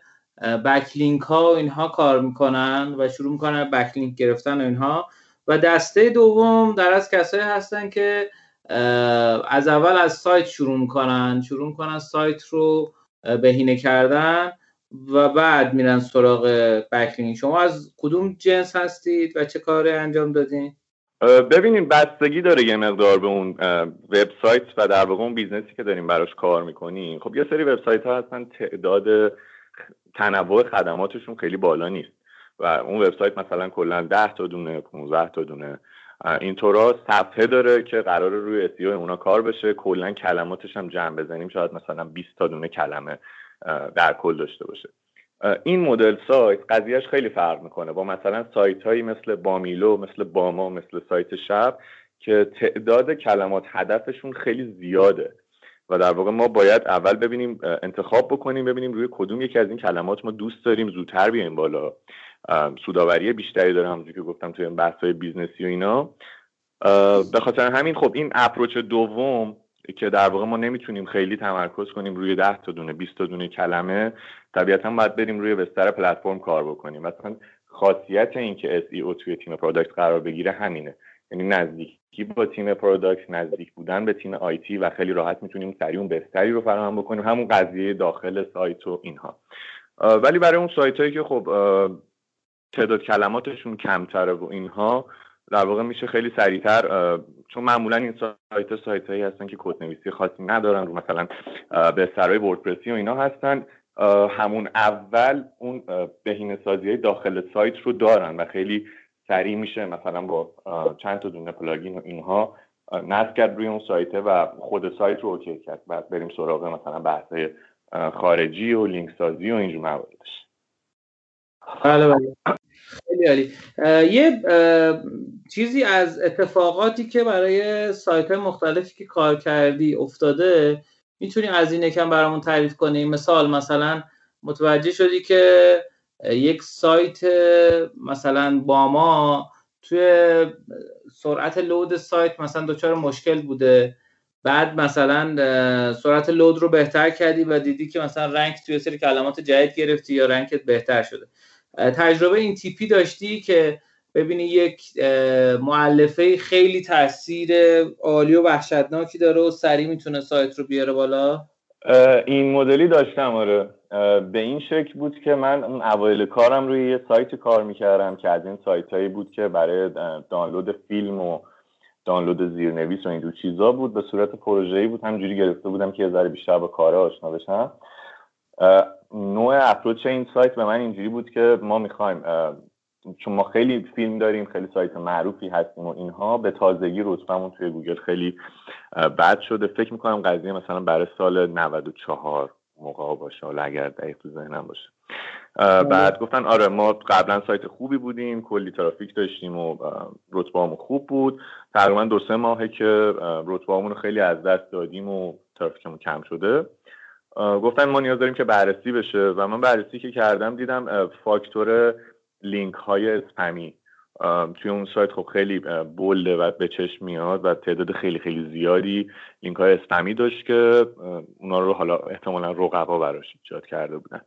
بکلینک ها و اینها کار می‌کنن و شروع می‌کنن بکلینک گرفتن و اینها. و دسته دوم در از کسایی هستن که از اول از سایت شروع می‌کنن. شروع می‌کنن سایت رو بهینه کردن و بعد میرن سراغ backlink. شما از کدوم جنس هستید و چه کاری انجام دادین؟ ببینین بستگی داره یه مقدار به اون وبسایت و در واقع اون business ی که داریم براش کار می‌کنیم. خب یه سری وبسایت ها هستن تعداد تنوع خدماتشون خیلی بالا نیست. و اون وبسایت مثلا کلا 10 تا دونه 15 تا دونه. اینطورا صفحه داره که قرار روی اسیو اونا کار بشه. کلا کلماتش هم جمع بزنیم. شاید مثلا 20 تا دونه کلمه در کل داشته باشه. این مدل سایت قضیهش خیلی فرق می‌کنه. با مثلا سایت هایی مثل بامیلو مثل باما مثل سایت شب که تعداد کلمات هدفشون خیلی زیاده. و در واقع ما باید اول ببینیم انتخاب بکنیم ببینیم روی کدوم یکی از این کلمات ما دوست داریم زودتر بیایم بالا. سوداوری بیشتری داره همونجوری که گفتم توی بحث های business ی و اینا. به خاطر همین خب این approach دوم که در واقع ما نمی‌تونیم خیلی تمرکز کنیم روی 10 تا دونه 20 تا دونه کلمه. طبیعتا باید بریم روی بستر پلتفرم کار بکنیم. مثلا خاصیت این که SEO توی تیم product قرار بگیره همینه. یعنی نزدیکی با تیم product نزدیک بودن به تیم IT و خیلی راحت می‌تونیم سریع اون بستری رو فراهم بکنیم. همون قضیه داخل سایت و اینها. ولی برای اون سایت هایی که خب تعداد کلماتشون کمتره و اینها در واقع میشه خیلی سریعتر چون معمولا این سایت سایت هایی هستن که کد نویسی خاصی ندارن رو مثلا base های وردپرسی و اینا هستن. همون اول اون بهینه سازی داخل سایت رو دارن و خیلی سریع میشه مثلا با چند تا دونه plugin و اینها نصب کرد روی اون سایته و خود سایت رو OK کرد. بعد بریم سراغ مثلا بحث خارجی و لینک سازی و اینجور مواردش بله بله. خیلی عالی. یه چیزی از اتفاقاتی که برای سایت مختلفی که کار کردی افتاده می‌تونی از این یکم برامون تعریف کنی؟ مثال مثلا متوجه شدی که یک سایت مثلا با ما توی سرعت لود سایت مثلا دچار مشکل بوده. بعد مثلا سرعت لود رو بهتر کردی و دیدی که مثلا رنگ توی سری کلمات جدید گرفتی یا رنگت بهتر شده. تجربه این تیپی داشتی که ببینی یک معلفه خیلی تاثیر عالی و وحشتناکی داره و سریع می‌تونه سایت رو بیاره بالا؟ این مدلی داشتم آره. به این شکل بود که من اون اوایل کارم روی یه سایت کار می‌کردم که از این سایت هایی بود که برای دانلود فیلم و دانلود زیرنویس و این دو چیزا بود. به صورت پروژه‌ای بود. همجوری گرفته بودم که یه ذره بیشتر با کار آشنا بشم. نوع اپروچ این سایت به من اینجوری بود که ما می‌خوایم چون ما خیلی فیلم داریم خیلی سایت معروفی هستیم و اینها به تازگی رتبهمون توی گوگل خیلی بد شده. فکر می‌کنم قضیه مثلا برای سال 94 موقع باشه حالا اگر دقیق تو ذهنم باشه. بعد گفتن آره ما قبلا سایت خوبی بودیم کلی ترافیک داشتیم و رتبهمون خوب بود. تقریبا دو سه ماهه که رتبهمون خیلی از دست دادیم و ترافیکمون کم شده. گفتن ما نیاز داریم که بررسی بشه و من بررسی که کردم دیدم فاکتور لینک های اسپمی توی اون سایت خب خیلی بلده و به چشم میاد و تعداد خیلی خیلی زیادی لینک های اسپمی داشت که اونا رو حالا احتمالا رقبا براش ایجاد کرده بودن.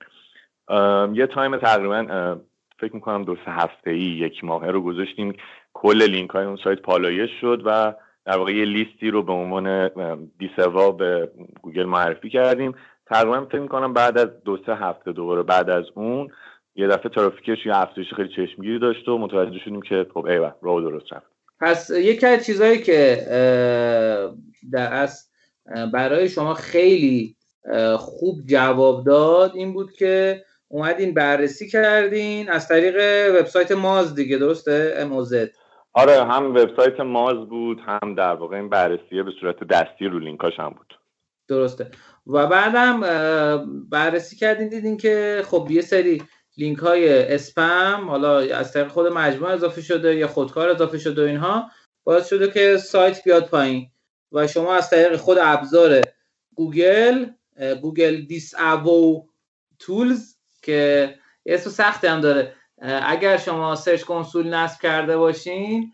یه time تقریبا فکر می‌کنم دو سه هفته ای یک ماهه رو گذاشتیم. کل لینک های اون سایت پالایش شد و در واقع یه لیستی رو به عنوان بیسوا به گوگل معرفی کردیم. تقریبا فکر می‌کنم بعد از دو سه هفته دوباره بعد از اون یه دفعه ترافیکش یه افزایش خیلی چشمگیری داشت و متوجه شدیم که خب ایوه راه درست رفت. پس یکی از چیزهایی که در اصل برای شما خیلی خوب جواب داد این بود که اومدین بررسی کردین از طریق وبسایت ماز دیگه درسته؟ اموزد آره هم وبسایت ماز بود هم در واقع این بررسی به صورت دستی رو لینکاش هم بود. درسته. و بعدم بررسی کردین دیدین که خب یه سری لینک های اسپم حالا از طریق خود مجموعه اضافه شده یا خودکار اضافه شده و اینها باعث شده که سایت بیاد پایین. و شما از طریق خود ابزار گوگل Google Disavow Tools که اسم سختی هم داره. اگر شما Search Console نصب کرده باشین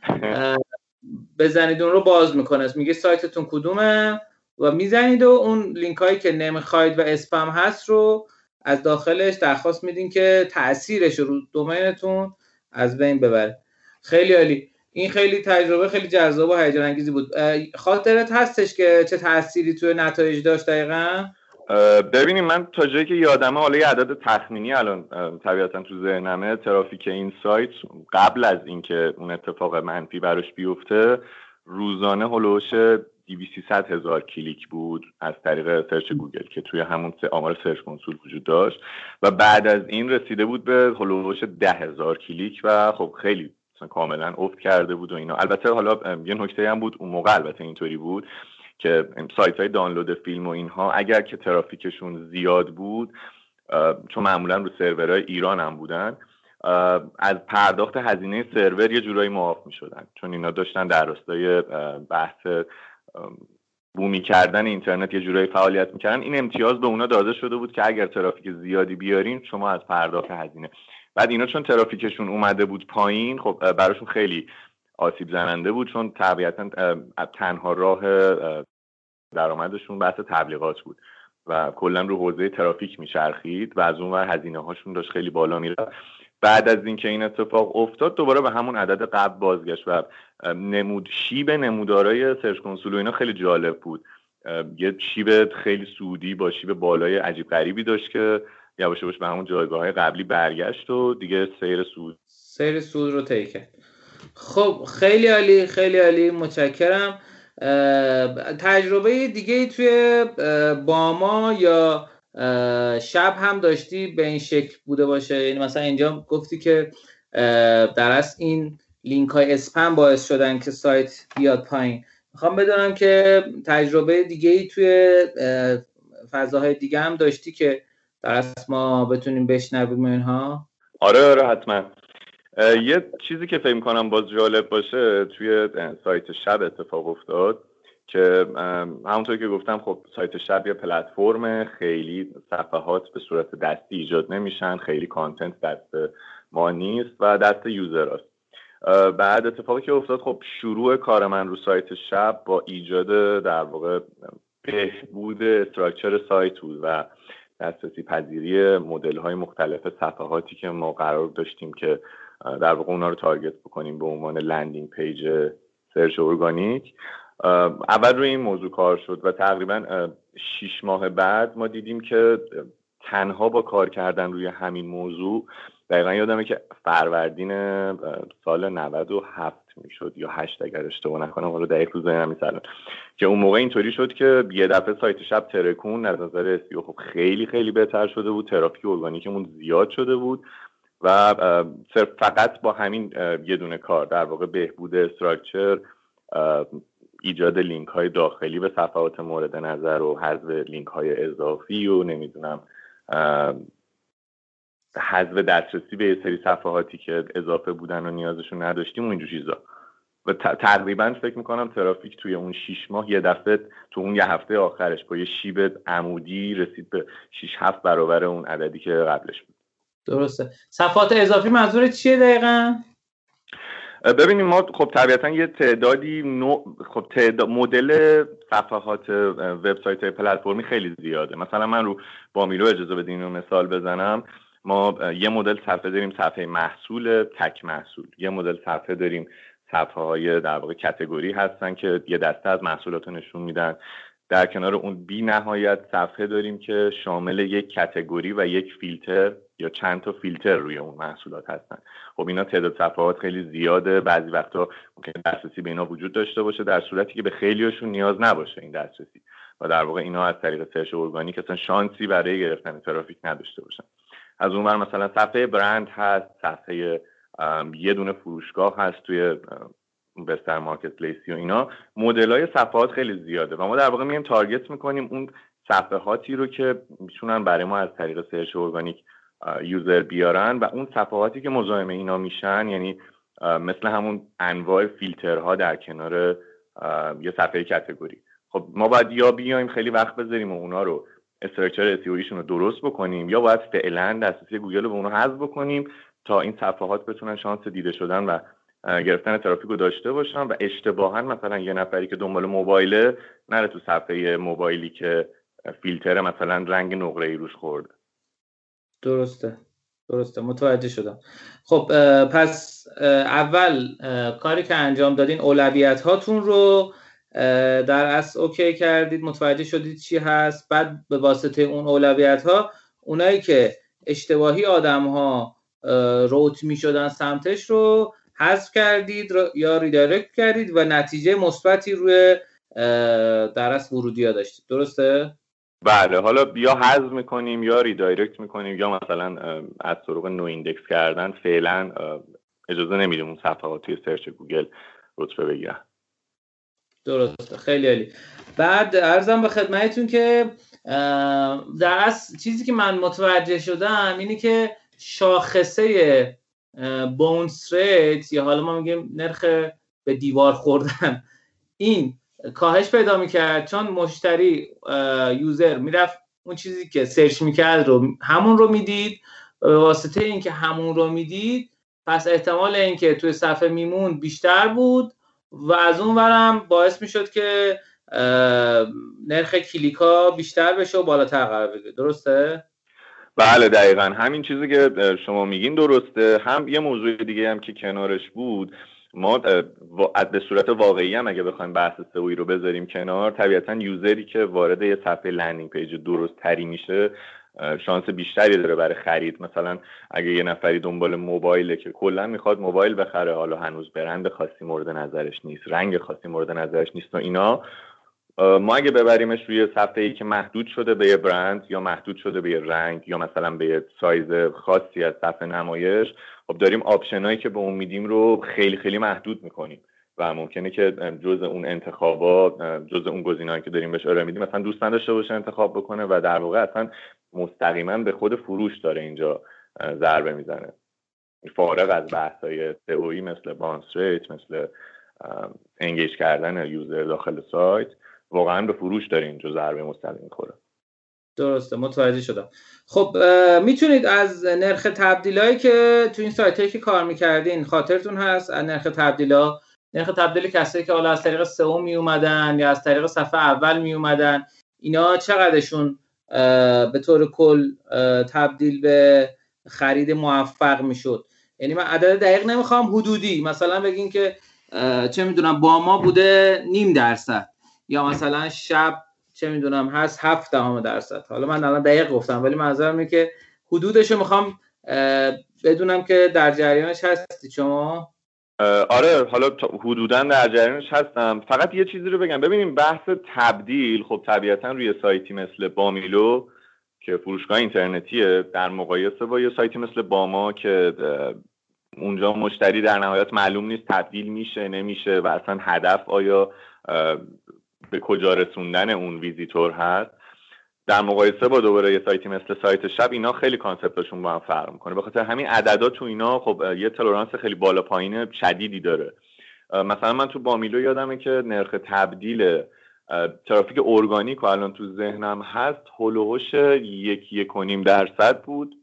*laughs* بزنید اون رو باز می‌کنه. میگه سایتتون کدومه؟ و می‌زنید و اون لینک هایی که نمی‌خواید و اسپم هست رو از داخلش درخواست میدین که تاثیرش رو domain تون از بین ببره. خیلی عالی. این خیلی تجربه خیلی جذاب و هیجان انگیزی بود خاطرت هستش که چه تأثیری توی نتایج داشت دقیقا؟ ببینیم من تا جایی که یادمه حالا یه عدد تخمینی الان طبیعتا تو ذهنمه ترافیک این سایت قبل از اینکه اون اتفاق منفی براش بیفته روزانه هلوش 2300 هزار کلیک بود از طریق search گوگل که توی همون آمار Search Console وجود داشت و بعد از این رسیده بود به هلوش ده هزار کلیک و خب خیلی کاملا افت کرده بود و اینا. البته حالا یه نکته هم بود اون موقع البته اینطوری بود که سایت های دانلود فیلم و اینها اگر که ترافیکشون زیاد بود چون معمولا رو سرورهای ایران هم بودن از پرداخت هزینه سرور یه جورایی معاف می شدن چون اینا داشتن در راستای بحث بومی کردن اینترنت یه جورایی فعالیت می‌کردن. این امتیاز به اونا داده شده بود که اگر ترافیک زیادی بیارین شما از پرداخت هزینه. بعد اینا چون ترافیکشون اومده بود پایین خب براشون خیلی آسیب زننده بود چون طبیعتا تنها راه درآمدشون بحث تبلیغات بود و کلا رو حوزه ترافیک میچرخید و از اون ور هزینه هاشون داشت خیلی بالا می‌رفت. بعد از اینکه این اتفاق افتاد دوباره به همون عدد قبل بازگشت و نمود شیب نمودارای سرچ کنسول و اینا خیلی جالب بود. یه شیب خیلی سودی با شیب بالای عجیب غریبی داشت که یواش یواش به همون جایگاه های قبلی برگشت و دیگه سیر سود. سیر سود رو طی کرد. خب خیلی عالی خیلی عالی متشکرم. تجربه دیگه توی باما یا شب هم داشتی به این شکل بوده باشه؟ یعنی مثلا اینجا گفتی که در از این لینک های اسپم باعث شدن که سایت بیاد پایین. می‌خوام بدونم که تجربه دیگه ای توی فضاهای دیگه هم داشتی که در از ما بتونیم بشنویم اینها؟ آره آره حتما. یه چیزی که فکر کنم باز جالب باشه توی سایت شب اتفاق افتاد که همونطور که گفتم خب سایت شب یه پلتفرم خیلی صفحات به صورت دستی ایجاد نمیشن خیلی کانتنت دست ما نیست و دست یوزر هست. بعد اتفاقی که افتاد خب شروع کار من رو سایت شب با ایجاد در واقع بهبود structure سایت بود و دسترسی پذیری مدل های مختلف صفحاتی که ما قرار داشتیم که در واقع اونا رو target بکنیم به عنوان landing page search organic اول روی این موضوع کار شد و تقریبا شیش ماه بعد ما دیدیم که تنها با کار کردن روی همین موضوع دقیقا یادمه که فروردین سال 97 می‌شد یا هشت اگر اشتباه نکنم حالا دقیق روز ذهنم نیست که اون موقع اینطوری شد که یه دفعه سایت شب ترکوند از نظر SEO خب خیلی خیلی بهتر شده بود ترافیک ارگانیکمون زیاد شده بود و صرف فقط با همین یه دونه کار در واقع بهبود structure ایجاد لینک های داخلی به صفحات مورد نظر و حذف لینک های اضافی و نمی‌دونم حذف دسترسی به یه سری صفحاتی که اضافه بودن و نیازشون نداشتیم و اینجور چیزا. و تقریبا فکر می‌کنم ترافیک توی اون شیش ماه یه دفعه تو اون یه هفته آخرش با یه شیب عمودی رسید به شیش هفت برابر اون عددی که قبلش بود. درسته. صفحات اضافی منظور چیه دقیقا؟ ببینیم ما خب طبیعتا یه تعدادی نوع خب تعداد مدل صفحات وبسایت های پلتفرمی خیلی زیاده. مثلا من رو با میلو اجازه بدین رو مثال بزنم. ما یه مدل صفحه داریم صفحه محصول تک محصول. یه مدل صفحه داریم صفحه های در واقع کتگوری هستن که یه دسته از محصولات رو نشون میدن. در کنار اون بی نهایت صفحه داریم که شامل یک کتگوری و یک فیلتر یا چند تا فیلتر روی اون محصولات هستن. خب اینا تعداد صفحات خیلی زیاده. بعضی وقتا ممکن دسترسی به اینا وجود داشته باشه در صورتی که به خیلیشون نیاز نباشه این دسترسی. و در واقع اینا از طریق search organic اصلا شانسی برای گرفتن ترافیک نداشته باشن. از اون مثلا صفحه برند هست صفحه یه دونه فروشگاه هست توی بستر marketplace ی و اینا مدل های صفحات خیلی زیاده و ما در واقع میایم target می‌کنیم اون صفحاتی رو که می‌تونن برای ما از طریق search organic user بیارن و اون صفحاتی که مزاحم اینا میشن یعنی مثل همون انواع فیلترها در کنار یه صفحه category خب ما باید یا بیایم خیلی وقت بذاریم و اونا رو structure SEO یشون رو درست بکنیم یا باید فعلا دسترسی گوگل رو به اونا حذف بکنیم تا این صفحات بتونن شانس دیده شدن و گرفتن ترافیک رو داشته باشن و اشتباها مثلا یه نفری که دنبال موبایله نره تو صفحه موبایلی که فیلتر مثلا رنگ نقره ای روش خورده. درسته. درسته. متوجه شدم. خب پس اول کاری که انجام دادین اولویت هاتون رو در اصل OK کردید متوجه شدید چی هست. بعد به واسطه اون اولویت ها اونایی که اشتباهی آدم ها route می شدن سمتش رو حذف کردید یا redirect کردید و نتیجه مثبتی روی در ورودی ها داشتید. درسته؟ بله. حالا یا حذف می‌کنیم یا redirect می‌کنیم یا مثلا از طرق no index کردن فعلا اجازه نمیدیم اون صفحات توی search گوگل رتبه بگیرن. درسته. خیلی عالی. بعد عرضم به خدمتتون که در اصل چیزی که من متوجه شدم اینه که شاخصه bounce rate یا حالا ما میگیم نرخ به دیوار خوردن. این کاهش پیدا می‌کرد چون مشتری user می‌رفت اون چیزی که search می‌کرد رو همون رو می‌دید. به واسطه اینکه همون رو می‌دید پس احتمال اینکه توی صفحه بمونه بیشتر بود و از اون ورم باعث می‌شد که نرخ کلیکا بیشتر بشه و بالاتر قرار بگیره درسته؟ بله دقیقا. همین چیزی که شما میگین درسته. هم یه موضوع دیگه هم که کنارش بود ما به صورت واقعی هم اگه بخوایم بحث سئویی رو بذاریم کنار طبیعتا user ی که وارد یه صفحه landing page درست تری میشه شانس بیشتری داره برای خرید. مثلا اگه یه نفری دنبال موبایله که کلا می‌خواد موبایل بخره حالا هنوز برند خاصی مورد نظرش نیست رنگ خاصی مورد نظرش نیست و اینا. ما اگه ببریمش روی صفحه ای که محدود شده به یه برند یا محدود شده به یه رنگ یا مثلا به یه سایز خاصی از صفحه نمایش خب داریم آپشنایی که به اون میدیم رو خیلی خیلی محدود می‌کنیم و ممکنه که جز اون انتخابات جز اون گزینه‌ای که داریم بهش ارائه میدیم مثلا دوست نداشته باشه انتخاب بکنه و در واقع اصلا مستقیما به خود فروش داره اینجا ضربه می‌زنه. فارغ از بحث‌های سئویی مثل بانس ریت مثل انگیج کردن یوزر داخل سایت. واقعا به فروش داره اینجا ضربه مستقیم می‌خوره درسته متوجه شدم. خب می‌تونید از نرخ تبدیلایی که تو این سایت که کار می‌کردین خاطرتون هست از نرخ تبدیلا؟ نرخ تبدیل کسایی که حالا از طریق سئو می اومدن یا از طریق صفحه اول می اومدن اینا چقدرشون به طور کل تبدیل به خرید موفق می‌شد؟ یعنی من عدد دقیق نمی‌خوام حدودی. مثلا بگین که چه می‌دونم با ما بوده نیم درصد. یا مثلا شب چه می‌دونم هست هفت دهم درصد. حالا من الان دقیق گفتم ولی منظورم اینه که حدودش می‌خوام بدونم که در جریانش هستی شما؟ آره حالا حدودا در جریانش هستم. فقط یه چیزی رو بگم. ببینیم بحث تبدیل. خب طبیعتا روی سایتی مثل بامیلو که فروشگاه اینترنتیه در مقایسه با یه سایتی مثل باما که اونجا مشتری در نهایت معلوم نیست تبدیل میشه نمیشه و اصلا هدف آیا به کجا رسوندن اون ویزیتور هست. در مقایسه با دوباره یه سایتی مثل سایت شب اینا خیلی کانسپتشون با هم فرق می‌کنه. به خاطر همین عددا تو اینا خب یه تلورانس خیلی بالا پایین شدیدی داره. مثلا من تو بامیلو یادمه که نرخ تبدیل ترافیک ارگانیک و الان تو ذهنم هست هلوهوش یک یک و درصد بود.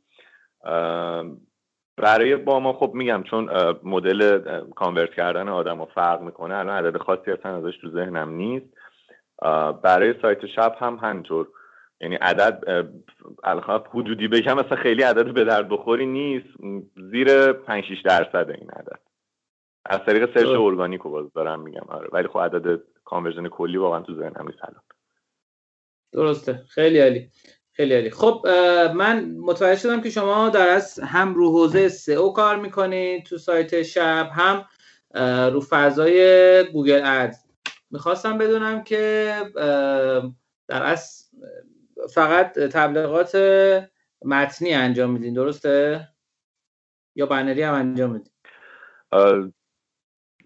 برای با ما خب میگم چون مدل کانورت کردن آدم رو فرق می‌کنه الان عدد خاصی اصلا ازش تو ذهنم نیست. برای سایت شب هم همینطور. یعنی عدد حدودی بگم مثلا خیلی عدد به درد بخوری نیست. زیر 5 6 درصد این عدد. از طریق search organic باز دارم میگم. آره ولی خب عدد conversion کلی واقعا تو ذهنم نیست الان. درسته. خیلی عالی. خیلی عالی. خب من متوجه شدم که شما در اصل هم رو حوزه سئو کار می‌کنید تو سایت شب هم رو فضای Google Ads. می‌خواستم بدونم که در اصل فقط تبلیغات متنی انجام میدین درسته؟ یا بنری هم انجام میدین؟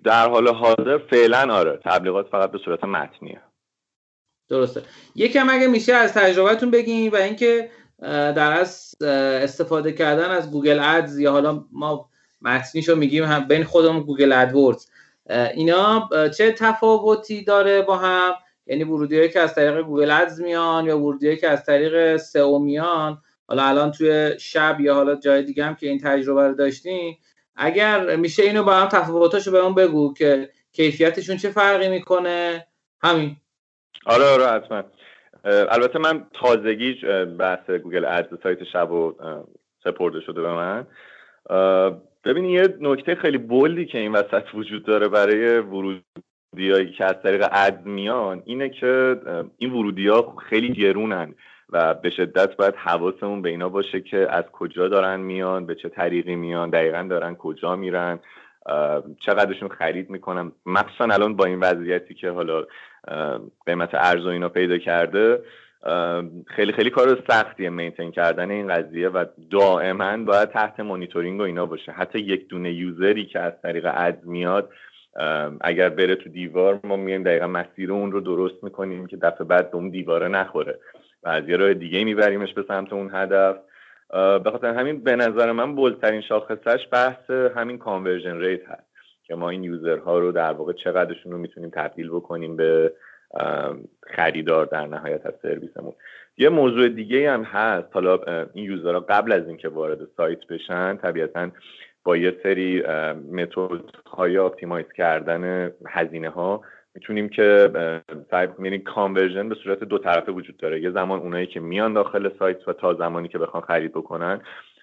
در حال حاضر فعلا آره تبلیغات فقط به صورت متنیه. درسته. یکم اگه میشه از تجربهتون بگین و اینکه در اصل استفاده کردن از Google Ads یا حالا ما متنیشو میگیم هم بین خودمون Google AdWords اینا چه تفاوتی داره با هم؟ یعنی ورودی که از طریق Google Ads میان یا ورودی که از طریق سئو میان؟ حالا الان توی شب یا حالا جای دیگه هم که این تجربه رو داشتین اگر میشه اینو با هم تفاوتاشو بهمون بگو که کیفیتشون چه فرقی می‌کنه؟ همین. آره آره حتما. البته من تازگی بحث Google Ads سایت شب و سپرده شده به من. ببین یه نکته خیلی بولدی که این وسط وجود داره برای ورود ورودیایی که از طریق اد میان اینه که این ورودی ها خیلی گرونن و به شدت باید حواسمون به اینا باشه که از کجا دارن میان به چه طریقی میان دقیقا دارن کجا میرن چقدرشون خرید می‌کنم مخصوصا الان با این وضعیتی که حالا قیمت ارز و اینا پیدا کرده خیلی خیلی کار سختیه maintain کردن این قضیه و دائما باید تحت مانیتورینگ و اینا باشه. حتی یک دونه user ی که از طریق ad میاد اگر بره تو دیوار ما میایم دقیقا مسیر اون رو درست می‌کنیم که دفعه بعد به اون دیواره نخوره و از یه راه دیگه میبریمش به سمت اون هدف. به خاطر همین به نظر من bold ترین شاخصش بحث همین conversion rate هست که ما این user ها رو در واقع چقدرشون رو می‌تونیم تبدیل بکنیم به خریدار در نهایت از سرویسمون. یه موضوع دیگه هم هست. حالا این user ها قبل از اینکه وارد سایت بشن طبیعتا با یه سری متد های optimize کردن هزینه ها می‌تونیم که یعنی conversion به صورت دو طرفه وجود داره. یه زمان اونایی که میان داخل سایت و تا زمانی که بخوان خرید بکنن.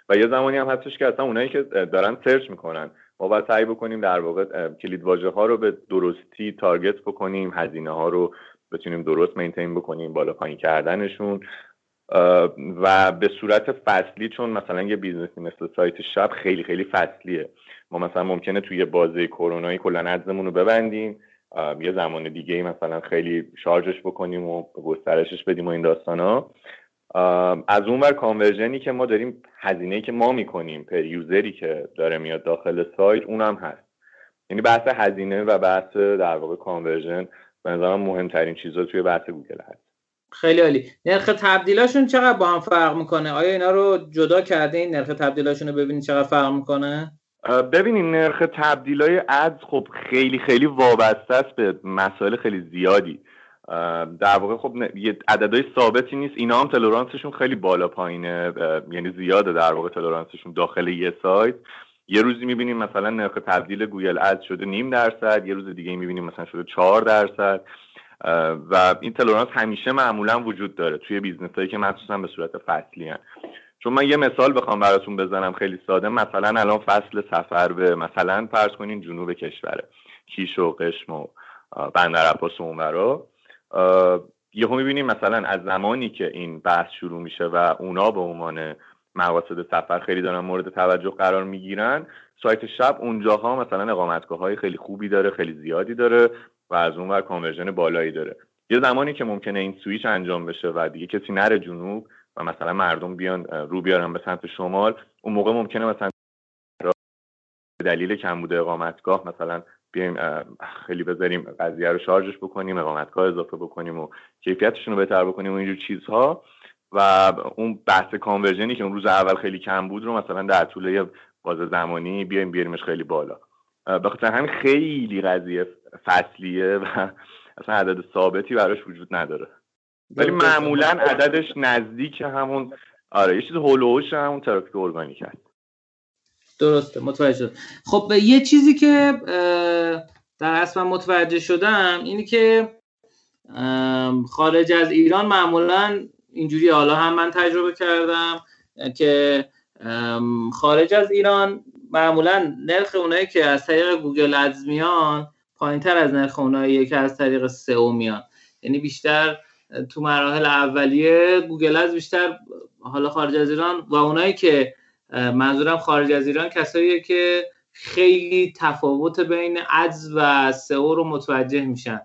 و یه زمانی هم هستش که اصلا اونایی که دارن search می‌کنن. ما باید سعی بکنیم در واقع کلید واژه ها رو به درستی target بکنیم هزینه ها رو بتونیم درست maintain بکنیم بالا پایین کردنشون. و به صورت فصلی چون مثلا یه business ی مثل سایت شب خیلی خیلی فصلیه. ما مثلا ممکنه توی بازه کرونایی کلا ادزمون رو ببندیم. یه زمان دیگه مثلا خیلی شارژش بکنیم و گسترشش بدیم و این داستان ها از اون ور conversion ی که ما داریم هزینه که ما می‌کنیم per user ی که داره میاد داخل سایت اونم هست. یعنی بحث هزینه و بحث در واقع conversion به نظرم مهمترین چیزا توی بحث گوگل هست. خیلی عالی. نرخ تبدیلاشون چقدر با هم فرق می‌کنه؟ آیا اینا رو جدا کرده این نرخ تبدیلاشون رو ببینید چقدر فرق می‌کنه؟ ببینید نرخ تبدیل های Ads خب خیلی خیلی وابسته است به مسائل خیلی زیادی. در واقع خب یه عددهای ثابتی نیست. اینا هم تلورانسشون خیلی بالا پایینه یعنی زیاده در واقع تلورانسشون داخل یه سایت. یه روزی می‌بینیم مثلا نرخ تبدیل Google Ad شده نیم درصد یه روز دیگه می‌بینیم مثلا شده چهار درصد. و این تلورانس همیشه معمولا وجود داره توی business هایی که مخصوصا به صورت فصلی هن. چون من یه مثال بخوام براتون بزنم خیلی ساده. مثلا الان فصل سفر به مثلا فرض کنین جنوب کشوره. کیش و قشم و بندر عباس و اونورا. یهو می‌بینیم مثلا از زمانی که این بحث شروع میشه و اونا به عنوان مقاصد سفر خیلی دارن مورد توجه قرار می‌گیرن سایت شب اونجاها مثلا اقامتگاه های خیلی خوبی داره خیلی زیادی داره و از اون ور conversion بالایی داره. یه زمانی که ممکنه این سویچ انجام بشه و دیگه کسی نره جنوب و مثلا مردم بیان رو بیارن به سمت شمال اون موقع ممکنه مثلا دلیل کمبود اقامتگاه مثلا بیایم خیلی بذاریم قضیه رو شارژش بکنیم اقامتگاه اضافه بکنیم و کیفیتشون رو بهتر بکنیم و اینجور چیزها. و اون بحث کانورژنی که اون روز اول خیلی کم بود رو مثلا در طول یه باز زمانی بیایم بیاریمش خیلی بالا. به خاطر همین خیلی قضیه فصلیه و اصلا عدد ثابتی براش وجود نداره. ولی معمولا عددش نزدیک همون آره یه چیز هولوش همون ترافیک ارگانیک هست. درسته متوجه شد خب یه چیزی که در اصل من متوجه شدم اینی که خارج از ایران معمولا اینجوری حالا هم من تجربه کردم که خارج از ایران معمولا نرخ اونایی که از طریق Google Ads میان پایین تر از نرخ اونایی که از طریق سئو میان. یعنی بیشتر تو مراحل اولیه Google Ads بیشتر حالا خارج از ایران و اونایی که منظورم خارج از ایران کساییه که خیلی تفاوت بین ادز و سئو رو متوجه میشن.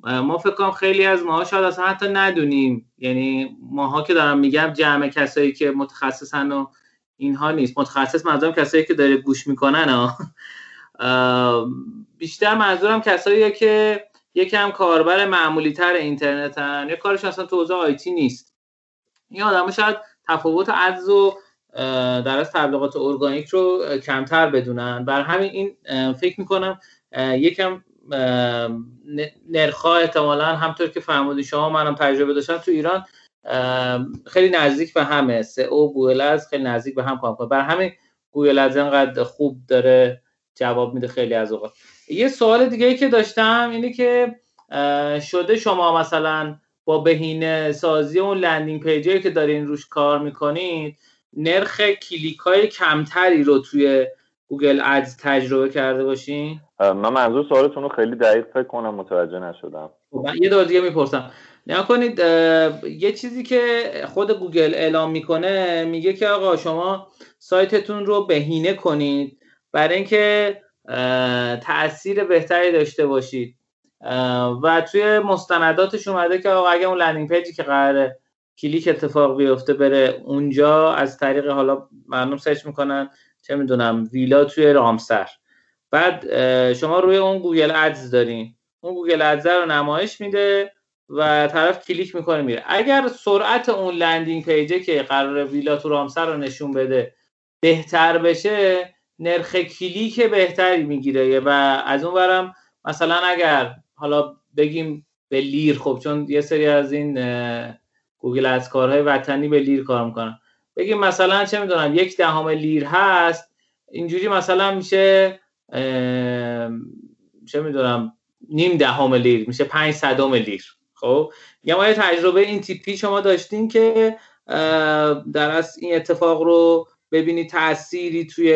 ما فکر کنم خیلی از ماها شاید اصلا حتی ندونیم. یعنی ماها که دارم میگم جمع کسایی که متخصصن و اینها نیست. متخصص منظورم کسایی که داره گوش می‌کنن بیشتر منظورم کساییه که یکم کاربر معمولی تر اینترنتن. یا کارش اصلا تو حوزه آیتی نیست. این آدم شاید تفاوت ads و در ads تبلیغات ارگانیک رو کمتر بدونن. بر همین این فکر می‌کنم یکم نرخا احتمالا همونطور که فرمودی شما منم تجربه داشتم تو ایران خیلی نزدیک به همه. سئو Google Ads خیلی نزدیک به هم کار بر همین Google Ads اینقدر خوب داره جواب میده خیلی از اوقات. یه سوال دیگه ای که داشتم اینه که شده شما مثلا با بهینه سازی اون landing page ی که دارین روش کار می‌کنید نرخ کلیک های کمتری رو توی Google Ads تجربه کرده باشین؟ من منظور سوالتون رو خیلی دقیق فکر کنم متوجه نشدم. خب، من یه دور دیگه می‌پرسم. نگاه کنید یه چیزی که خود گوگل اعلام می‌کنه میگه که آقا شما سایتتون رو بهینه کنید برای اینکه تاثیر بهتری داشته باشید. و توی مستنداتش اومده که آقا اگه اون landing page ی که قراره کلیک اتفاق بیفته بره اونجا. از طریق حالا مردم search می‌کنن چه می‌دونم ویلا توی رامسر. بعد شما روی اون Google Ads دارین اون Google Ads رو نمایش میده و طرف کلیک می‌کنه میره. اگر سرعت اون landing page ه که قرار ویلا تو رامسر رو نشون بده بهتر بشه نرخ کلیک بهتری می‌گیره. و از اون برم مثلا اگر حالا بگیم به لیر خب چون یه سری از این گوگل از کارهای وطنی به لیر کار می‌کنن. بگیم مثلا چه می‌دونم یک دهم لیر هست اینجوری مثلا میشه چه می‌دونم نیم دهم لیر میشه پنج صدم لیر. خب؟ یا ما یه تجربه این تیپی شما داشتین که در از این اتفاق رو ببینید تأثیری توی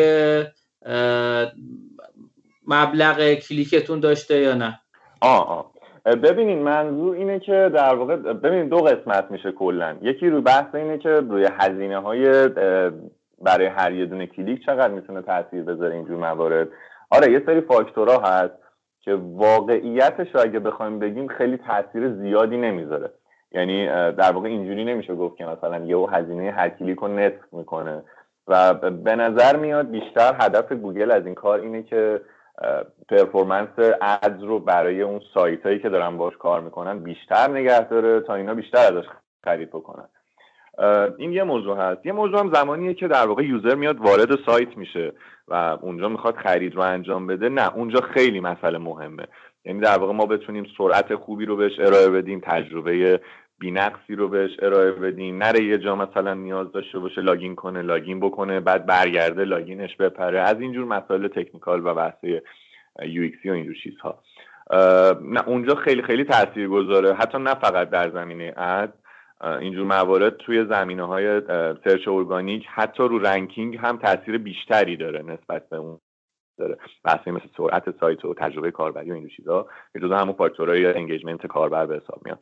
مبلغ کلیکتون داشته یا نه؟ آه آه. ببینین منظور اینه که در واقع ببینین دو قسمت میشه کلا. یکی روی بحث اینه که روی هزینه های برای هر یه دونه کلیک چقدر می‌تونه تاثیر بذاره اینجور موارد. آره یه سری فاکتورها هست که واقعیتش رو اگه بخوایم بگیم خیلی تاثیر زیادی نمی‌ذاره. یعنی در واقع اینجوری نمیشه گفت که مثلا یهو هزینه هر کلیک رو نصف می‌کنه. و به نظر میاد بیشتر هدف گوگل از این کار اینه که performance ads رو برای اون سایت هایی که دارن باش کار می‌کنن بیشتر نگه داره تا اینا بیشتر ازش خرید بکنن. این یه موضوع هست. یه موضوع هم زمانیه که در واقع user میاد وارد سایت میشه و اونجا می‌خواد خرید رو انجام بده. نه اونجا خیلی مسئله مهمه. یعنی در واقع ما بتونیم سرعت خوبی رو بهش ارائه بدیم تجربه بینقصی رو بهش ارائه بدیم نره یه جا مثلا نیاز داشته باشه login کنه login بکنه بعد برگرده login ش بپره. از اینجور مسائل technical و بحث UX و اینجور چیزها. نه اونجا خیلی خیلی تاثیر گذاره حتی نه فقط در زمینه ad. اینجور موارد توی زمینه های search ارگانیک حتی رو ranking هم تاثیر بیشتری داره نسبت به اون داره. بحثی مثل سرعت سایت و تجربه کاربری و این چیزا جزو همون فاکتورهای engagement کاربر به حساب میان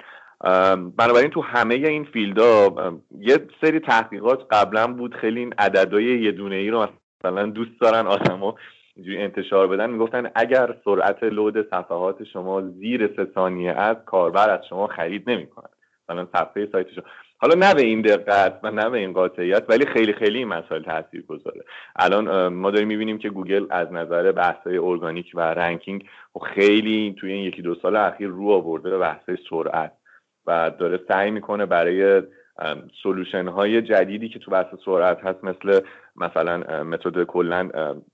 بنابراین تو همه این field ها یه سری تحقیقات قبلا بود خیلی این عددهای یه دونه ای رو مثلا دوست دارن آدمو اینجوری انتشار بدن. می‌گفتن اگر سرعت load صفحات شما زیر سه ثانیه از کاربر از شما خرید نمی‌کنه. مثلا صفحه سایت شما. حالا نه به این دقت و نه به این قاطعیت ولی خیلی خیلی این مسائل تاثیر گذاره الان ما داریم می‌بینیم که گوگل از نظر بحث ارگانیک و ranking خیلی توی این یکی دو سال اخیر رو آورده به بحث سرعت. و داره سعی می‌کنه برای solution های جدیدی که تو بحث سرعت هست مثل مثلا متد کلا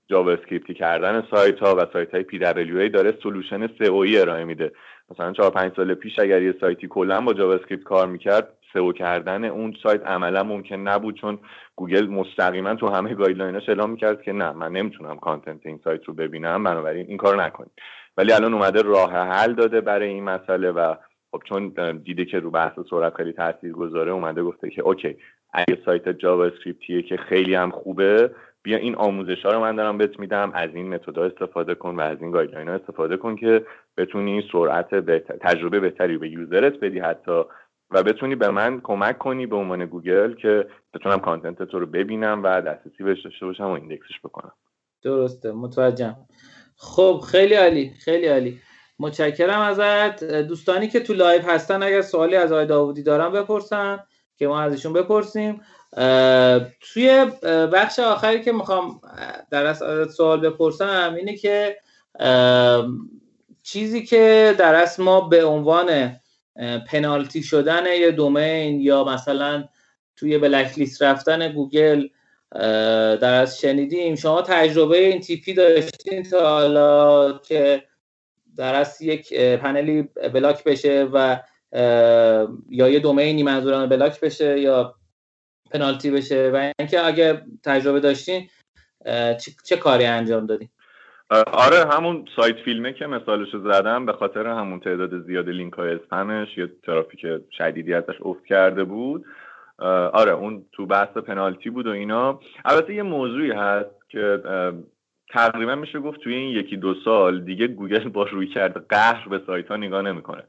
JavaScript ی کردن سایت ها و سایت های PWA داره solution ای ارائه میده. مثلا 4 5 سال پیش اگر یه سایتی کلا با JavaScript کار می‌کرد سئو کردن اون سایت عملا ممکن نبود چون گوگل مستقیما تو همه guideline اش اعلام می‌کرد که نه من نمی‌تونم content این سایت رو ببینم بنابراین این کار نکنید. ولی الان اومده راه حل داده برای این مسئله و خب چون دیده که رو بحث سرعت خیلی تاثیر گذاره اومده گفته که OK اگه سایت JavaScript یه که خیلی هم خوبه بیا این آموزش ها رو من دارم بهت میدم از این متدا استفاده کن و از این guideline ها استفاده کن که بتونی سرعت بهتر، تجربه بهتری به user ت بدی حتی و بتونی به من کمک کنی به عنوان گوگل که بتونم content تو رو ببینم و دسترسی بهش داشته باشم و index ش بکنم. درسته متوجهم. خب خیلی عالی خیلی عالی. متشکرم ازت. دوستانی که تو لایو هستن اگر سوالی از آقای داوودی دارن بپرسن که ما ازشون بپرسیم. توی بخش آخری که می‌خوام در از سوال بپرسم اینه که چیزی که در اصل ما به عنوان پنالتی شدن یه دومین یا مثلا توی blacklist رفتن گوگل در از شنیدیم. شما تجربه این تیپی داشتین تا حالا که در از یک penalty block بشه و یا یه domain ی منظورم block بشه یا پنالتی بشه و اینکه اگه تجربه داشتین چه, کاری انجام دادین؟ آره همون سایت فیلمه که مثالش زدم به خاطر همون تعداد زیاد لینک های اسپمش یه ترافیک شدیدی ازش افت کرده بود. آره اون تو بحث پنالتی بود و اینا. البته یه موضوعی هست که تقریبا میشه گفت توی این یکی دو سال دیگه گوگل با رویکرد قهر به سایت ها نگاه نمی‌کنه.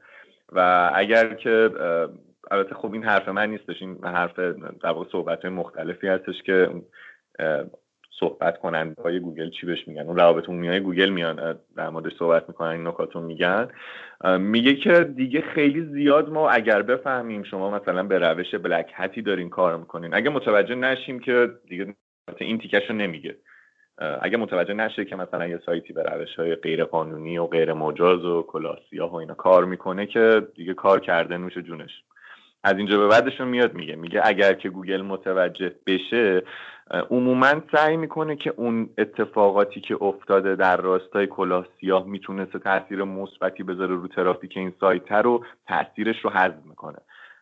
و اگر که البته خب این حرف من نیستش این حرف در واقع صحبت های مختلفی هستش که صحبت کننده های گوگل چی بهش میگن اون روابط عمومی های گوگل میان در موردش صحبت می‌کنن این نکاتون میگن. میگه که دیگه خیلی زیاد ما اگر بفهمیم شما مثلا به روش بلک هتی دارین کار می‌کنین. اگه متوجه نشیم که دیگه این تیکش رو نمیگه. اگه متوجه نشه که مثلا یه سایتی به روش های غیر قانونی و غیر مجاز و کلاسیا و اینا کار می‌کنه که دیگه کار کرده نوش جونش. از اینجا به بعدشون میاد میگه. میگه اگر که گوگل متوجه بشه عموما سعی می‌کنه که اون اتفاقاتی که افتاده در راستای کلاه سیاه می‌تونسته تاثیر مثبتی بذاره رو ترافیک این سایت رو تاثیرش رو حذف می‌کنه.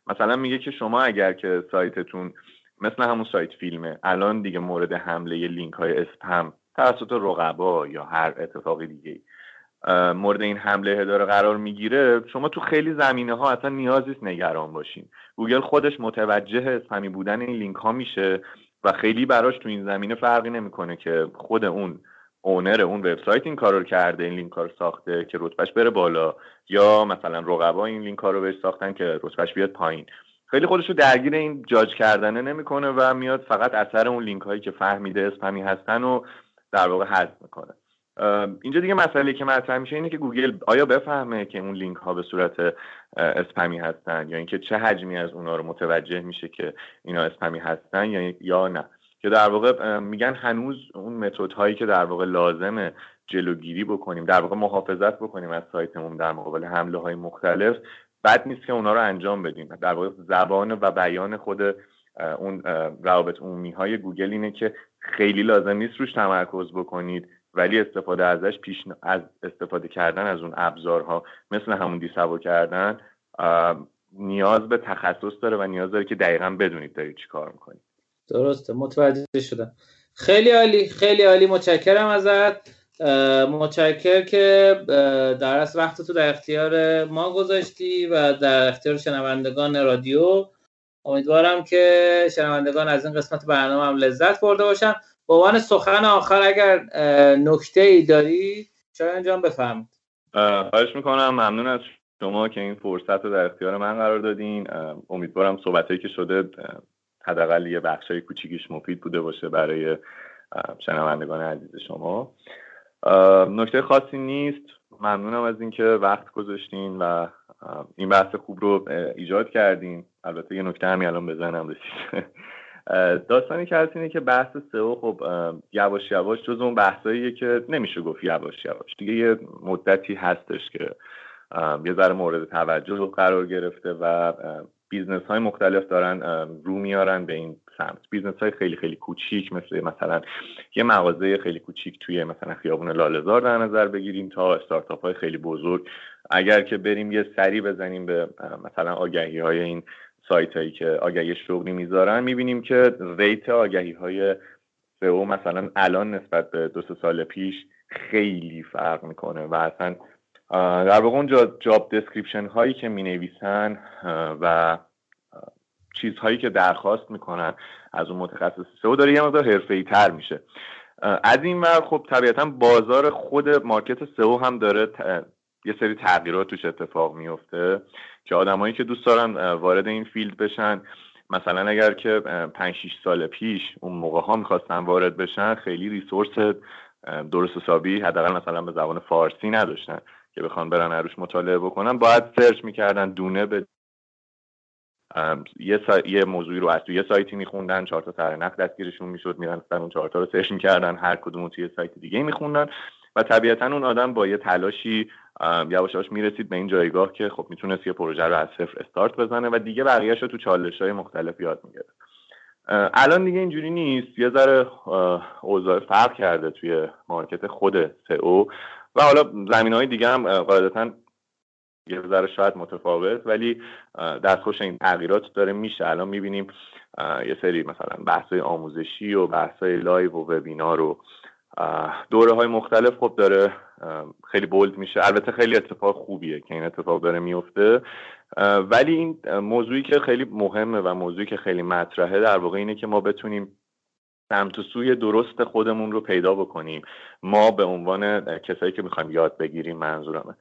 مثلا میگه که شما اگر که سایتتون مثل همون سایت فیلمه. الان دیگه مورد حمله لینک های اسپم توسط رقبا یا هر اتفاق دیگه مورد این حمله ها داره قرار می‌گیره. شما تو خیلی زمینه ها اصلا نیازی نیست نگران باشین. گوگل خودش متوجه اسپمی بودن این لینک ها میشه و خیلی براش تو این زمینه فرقی نمی‌کنه که خود اون owner اون وبسایت این کارو کرده این لینک رو ساخته که رتبهش بره بالا یا مثلا رقبا این لینک رو بهش ساختن که رتبهش بیاد پایین. خیلی خودش رو درگیر این جاج کردنه نمی‌کنه و میاد فقط اثر اون لینک هایی که فهمیده اسپمی هستن و در واقع حذف می‌کنه. اینجا دیگه مسئله که مطرح میشه اینه که گوگل آیا بفهمه که اون لینک ها به صورت اسپمی هستن یا اینکه چه حجمی از اونا رو متوجه میشه که اینا اسپمی هستن یا یا نه. که در واقع میگن هنوز اون method هایی که در واقع لازمه جلوگیری بکنیم در واقع محافظت بکنیم از سایتمون در مقابل حمله های مختلف بد نیست که اونا رو انجام بدیم. در واقع زبان و بیان خود اون روابط عمومی های گوگل اینه که خیلی لازم نیست روش تمرکز بکنید ولی استفاده ازش پیش از استفاده کردن از اون ابزارها مثل همون دیسابو کردن نیاز به تخصص داره و نیاز داره که دقیقا بدونید دارید چی کار می‌کنید. درسته متوجه شدم. خیلی عالی خیلی عالی. متشکرم ازت. متشکر که در از وقت تو در اختیار ما گذاشتی و در اختیار شنوندگان رادیو. امیدوارم که شنوندگان از این قسمت برنامه هم لذت برده باشن. به عنوان سخن آخر اگر نکته ای داری شاید انجام بفهمید خواهش می‌کنم. ممنون از شما که این فرصت رو در اختیار من قرار دادین. امیدوارم صحبتهایی که شده حداقل یه بخشای کوچیکیش مفید بوده باشه برای شنوندگان عزیز شما. نکته خاصی نیست. ممنونم از اینکه وقت گذاشتین و این بحث خوب رو ایجاد کردین. البته یه نکته همی الان بزنم رسید. *laughs* داستانی که هست اینه که بحث سئو خب یواش یواش جز اون بحثاییه که نمیشه گفت یواش یواش. دیگه یه مدتی هستش که یه ذره مورد توجه قرار گرفته و business های مختلف دارن رو میارن به این سمت. business های خیلی خیلی کوچیک مثل مثلا یه مغازه خیلی کوچیک توی مثلا خیابون لالزار در نظر بگیریم تا استارتاپ های خیلی بزرگ. اگر که بریم یه سری بزنیم به مثلا آگهی های این سایت هایی که آگهی شغلی می‌ذارن می‌بینیم که rate آگهی های SEO مثلا الان نسبت به دو سال پیش خیلی فرق می‌کنه و اصلا در واقع اون job description هایی که می نویسن و چیزهایی که درخواست می‌کنن از اون متخصص SEO داره یه مقدار حرفه‌ای تر میشه. از این ور خب طبیعتا بازار خود market SEO هم داره یه سری تغییرات توش اتفاق میفته که آدمایی که دوست دارن وارد این field بشن. مثلا اگر که 5 6 سال پیش اون موقع ها می‌خواستن وارد بشن خیلی resource درست حسابی حداقل مثلا به زبان فارسی نداشتن که بخوان برن عروش مطالعه بکنن. باید سرچ می‌کردن دونه به یه, سا... یه موضوعی رو از توی یه سایتی میخوندن چهار تا نقد دستگیرشون می‌شد میرن اون چهار تا رو سرچ می‌کردن هر کدوم توی سایت دیگه میخوندن و طبیعتا اون آدم با یه تلاشی یواش یواش می‌رسید به این جایگاه که خب می‌تونست یه پروژه رو از صفر استارت بزنه و دیگه بقیهش رو تو چالش های مختلف یاد می‌گرفت. الان دیگه اینجوری نیست. یه ذره اوضاع فرق کرده توی market خود SEO و حالا زمینه های دیگه هم قاعدتا یه ذره شاید متفاوت ولی دستخوش این تغییرات داره میشه. الان می‌بینیم یه سری مثلا بحث آموزشی و بحث live و webinar و دوره های مختلف خب داره خیلی bold میشه. البته خیلی اتفاق خوبیه که این اتفاق داره میفته. ولی این موضوعی که خیلی مهمه و موضوعی که خیلی مطرحه در واقع اینه که ما بتونیم سمت و سوی درست خودمون رو پیدا بکنیم. ما به عنوان کسایی که می‌خوایم یاد بگیریم منظورمه.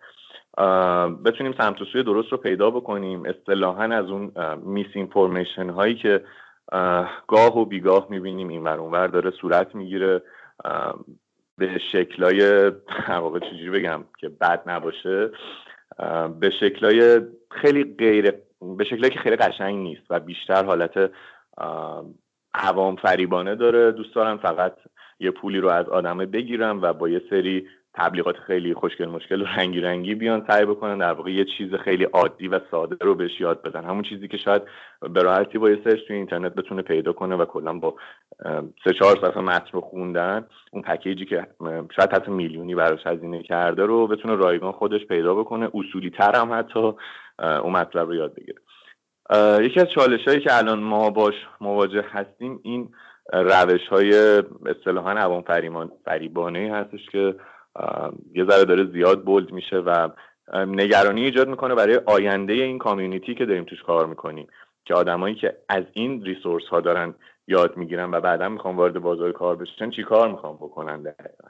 بتونیم سمت و سوی درست رو پیدا بکنیم. اصطلاحا از اون میس اینفورمیشن هایی که گاه و بیگاه می‌بینیم این ور اونور داره صورت می‌گیره. به شکلای واقع چجوری بگم که بد نباشه به شکلای خیلی غیر به شکلایی که خیلی قشنگ نیست و بیشتر حالت عوام فریبانه داره. دوست دارم فقط یه پولی رو از آدمه بگیرم و با یه سری تبلیغات خیلی خوشگل مشکل و رنگی رنگی بیان سعی بکنن در واقع یه چیز خیلی عادی و ساده رو بهش یاد بدن. همون چیزی که شاید به راحتی با یه سرچ توی اینترنت بتونه پیدا کنه و کلا با سه چهار صفحه متن رو خوندن اون پکیجی که شاید حتی میلیونی براش هزینه کرده رو بتونه رایگان خودش پیدا بکنه. اصولی تر هم حتی اون مطلب رو یاد بگیره. یکی از چالش هایی که الان ما باش مواجه هستیم این روش های اصطلاحا عوام فریبانه هستش که یه ذره داره زیاد بولد میشه و نگرانی ایجاد می‌کنه برای آینده این کامیونیتی که داریم توش کار می‌کنیم که آدمایی که از این ریسورس ها دارن یاد می‌گیرن و بعدا می‌خوان وارد بازار کار بشن چی کار می‌خوان بکنن؟ دقیقا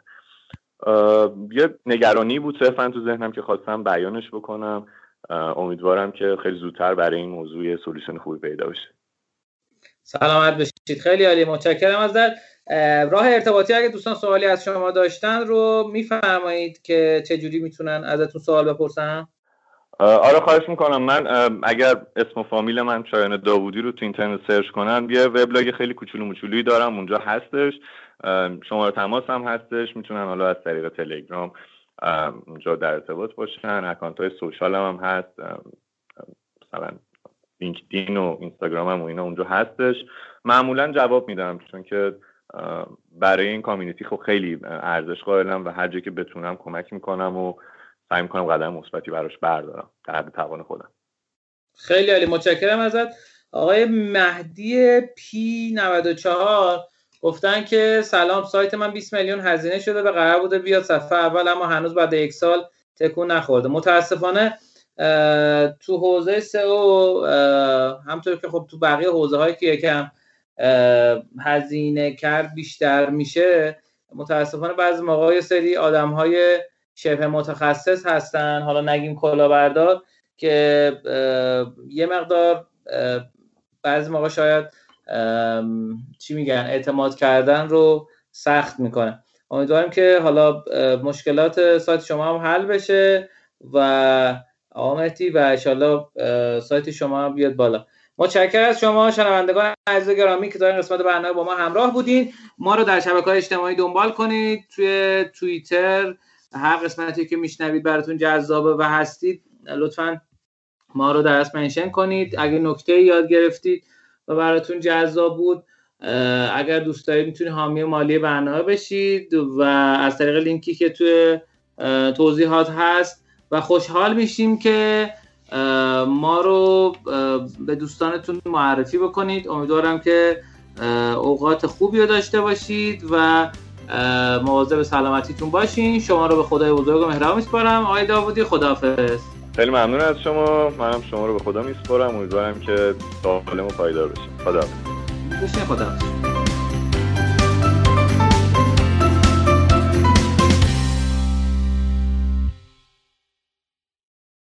یه نگرانی بود صرفا تو ذهنم که خواستم بیانش بکنم. امیدوارم که خیلی زودتر برای این موضوع سولوشن خوبی پیدا بشه. سلامت بشید خیلی عالی. متشکرم از در راه ارتباطی اگه دوستان سوالی از شما داشتن رو میفرمایید که چه جوری می‌تونن ازتون سوال بپرسن؟ آره خواهش می‌کنم. من اگر اسم و فامیل من شایان داوودی رو تو اینترنت search کنن یه وبلاگ خیلی کوچولو موچولویی دارم اونجا هستش. شماره تماس هم هستش. می‌تونن حالا از طریق تلگرام اونجا در ارتباط باشن. account های social هم, هست. مثلا لینکدین و اینستاگرام هم و اینا اونجا هستش. معمولا جواب میدم چون که برای این community خب خیلی ارزش قائلم و هر جایی که بتونم کمک می‌کنم و سعی می‌کنم قدم مثبتی براش بردارم در حد توان خودم. خیلی عالی متشکرم ازت. آقای مهدی پی 94 گفتن که سلام سایت من 20 میلیون هزینه شده و قرار بوده بیاد صفحه اول اما هنوز بعد یک سال تکون نخورده. متاسفانه تو حوزه سئو همطور که خب تو بقیه حوزه هایی که یکم هزینه کرد بیشتر میشه. متاسفانه بعضی موقع سری آدم های شبه متخصص هستن. حالا نگیم کلاهبردار که یه مقدار بعضی موقع شاید چی میگن اعتماد کردن رو سخت می‌کنه. امیدوارم که حالا مشکلات سایت شما هم حل بشه و آمتی و انشالله سایت شما بیاد بالا. متشکرم از شما شنوندگان عزیز گرامی که تا این قسمت برنامه با ما همراه بودین. ما رو در شبکه های اجتماعی دنبال کنید. توی توییتر هر قسمتی که میشنوید براتون جذابه و هستید لطفا ما رو در اسم منشن کنید. اگه نکته یاد گرفتید و براتون جذاب بود اگر دوست دارید می‌تونید حامی مالی برنامه بشید و از طریق لینکی که توی توضیحات هست و خوشحال میشیم که ما رو به دوستانتون معرفی بکنید. امیدوارم که اوقات خوبی رو داشته باشید و مواظب سلامتیتون باشین. شما رو به خدای بزرگ و مهربان میسپارم. آقای داوودی خداحافظ. خیلی ممنون از شما. منم شما رو به خدا میسپارم. امیدوارم که سالم و پایدار بشیم. خدا خدا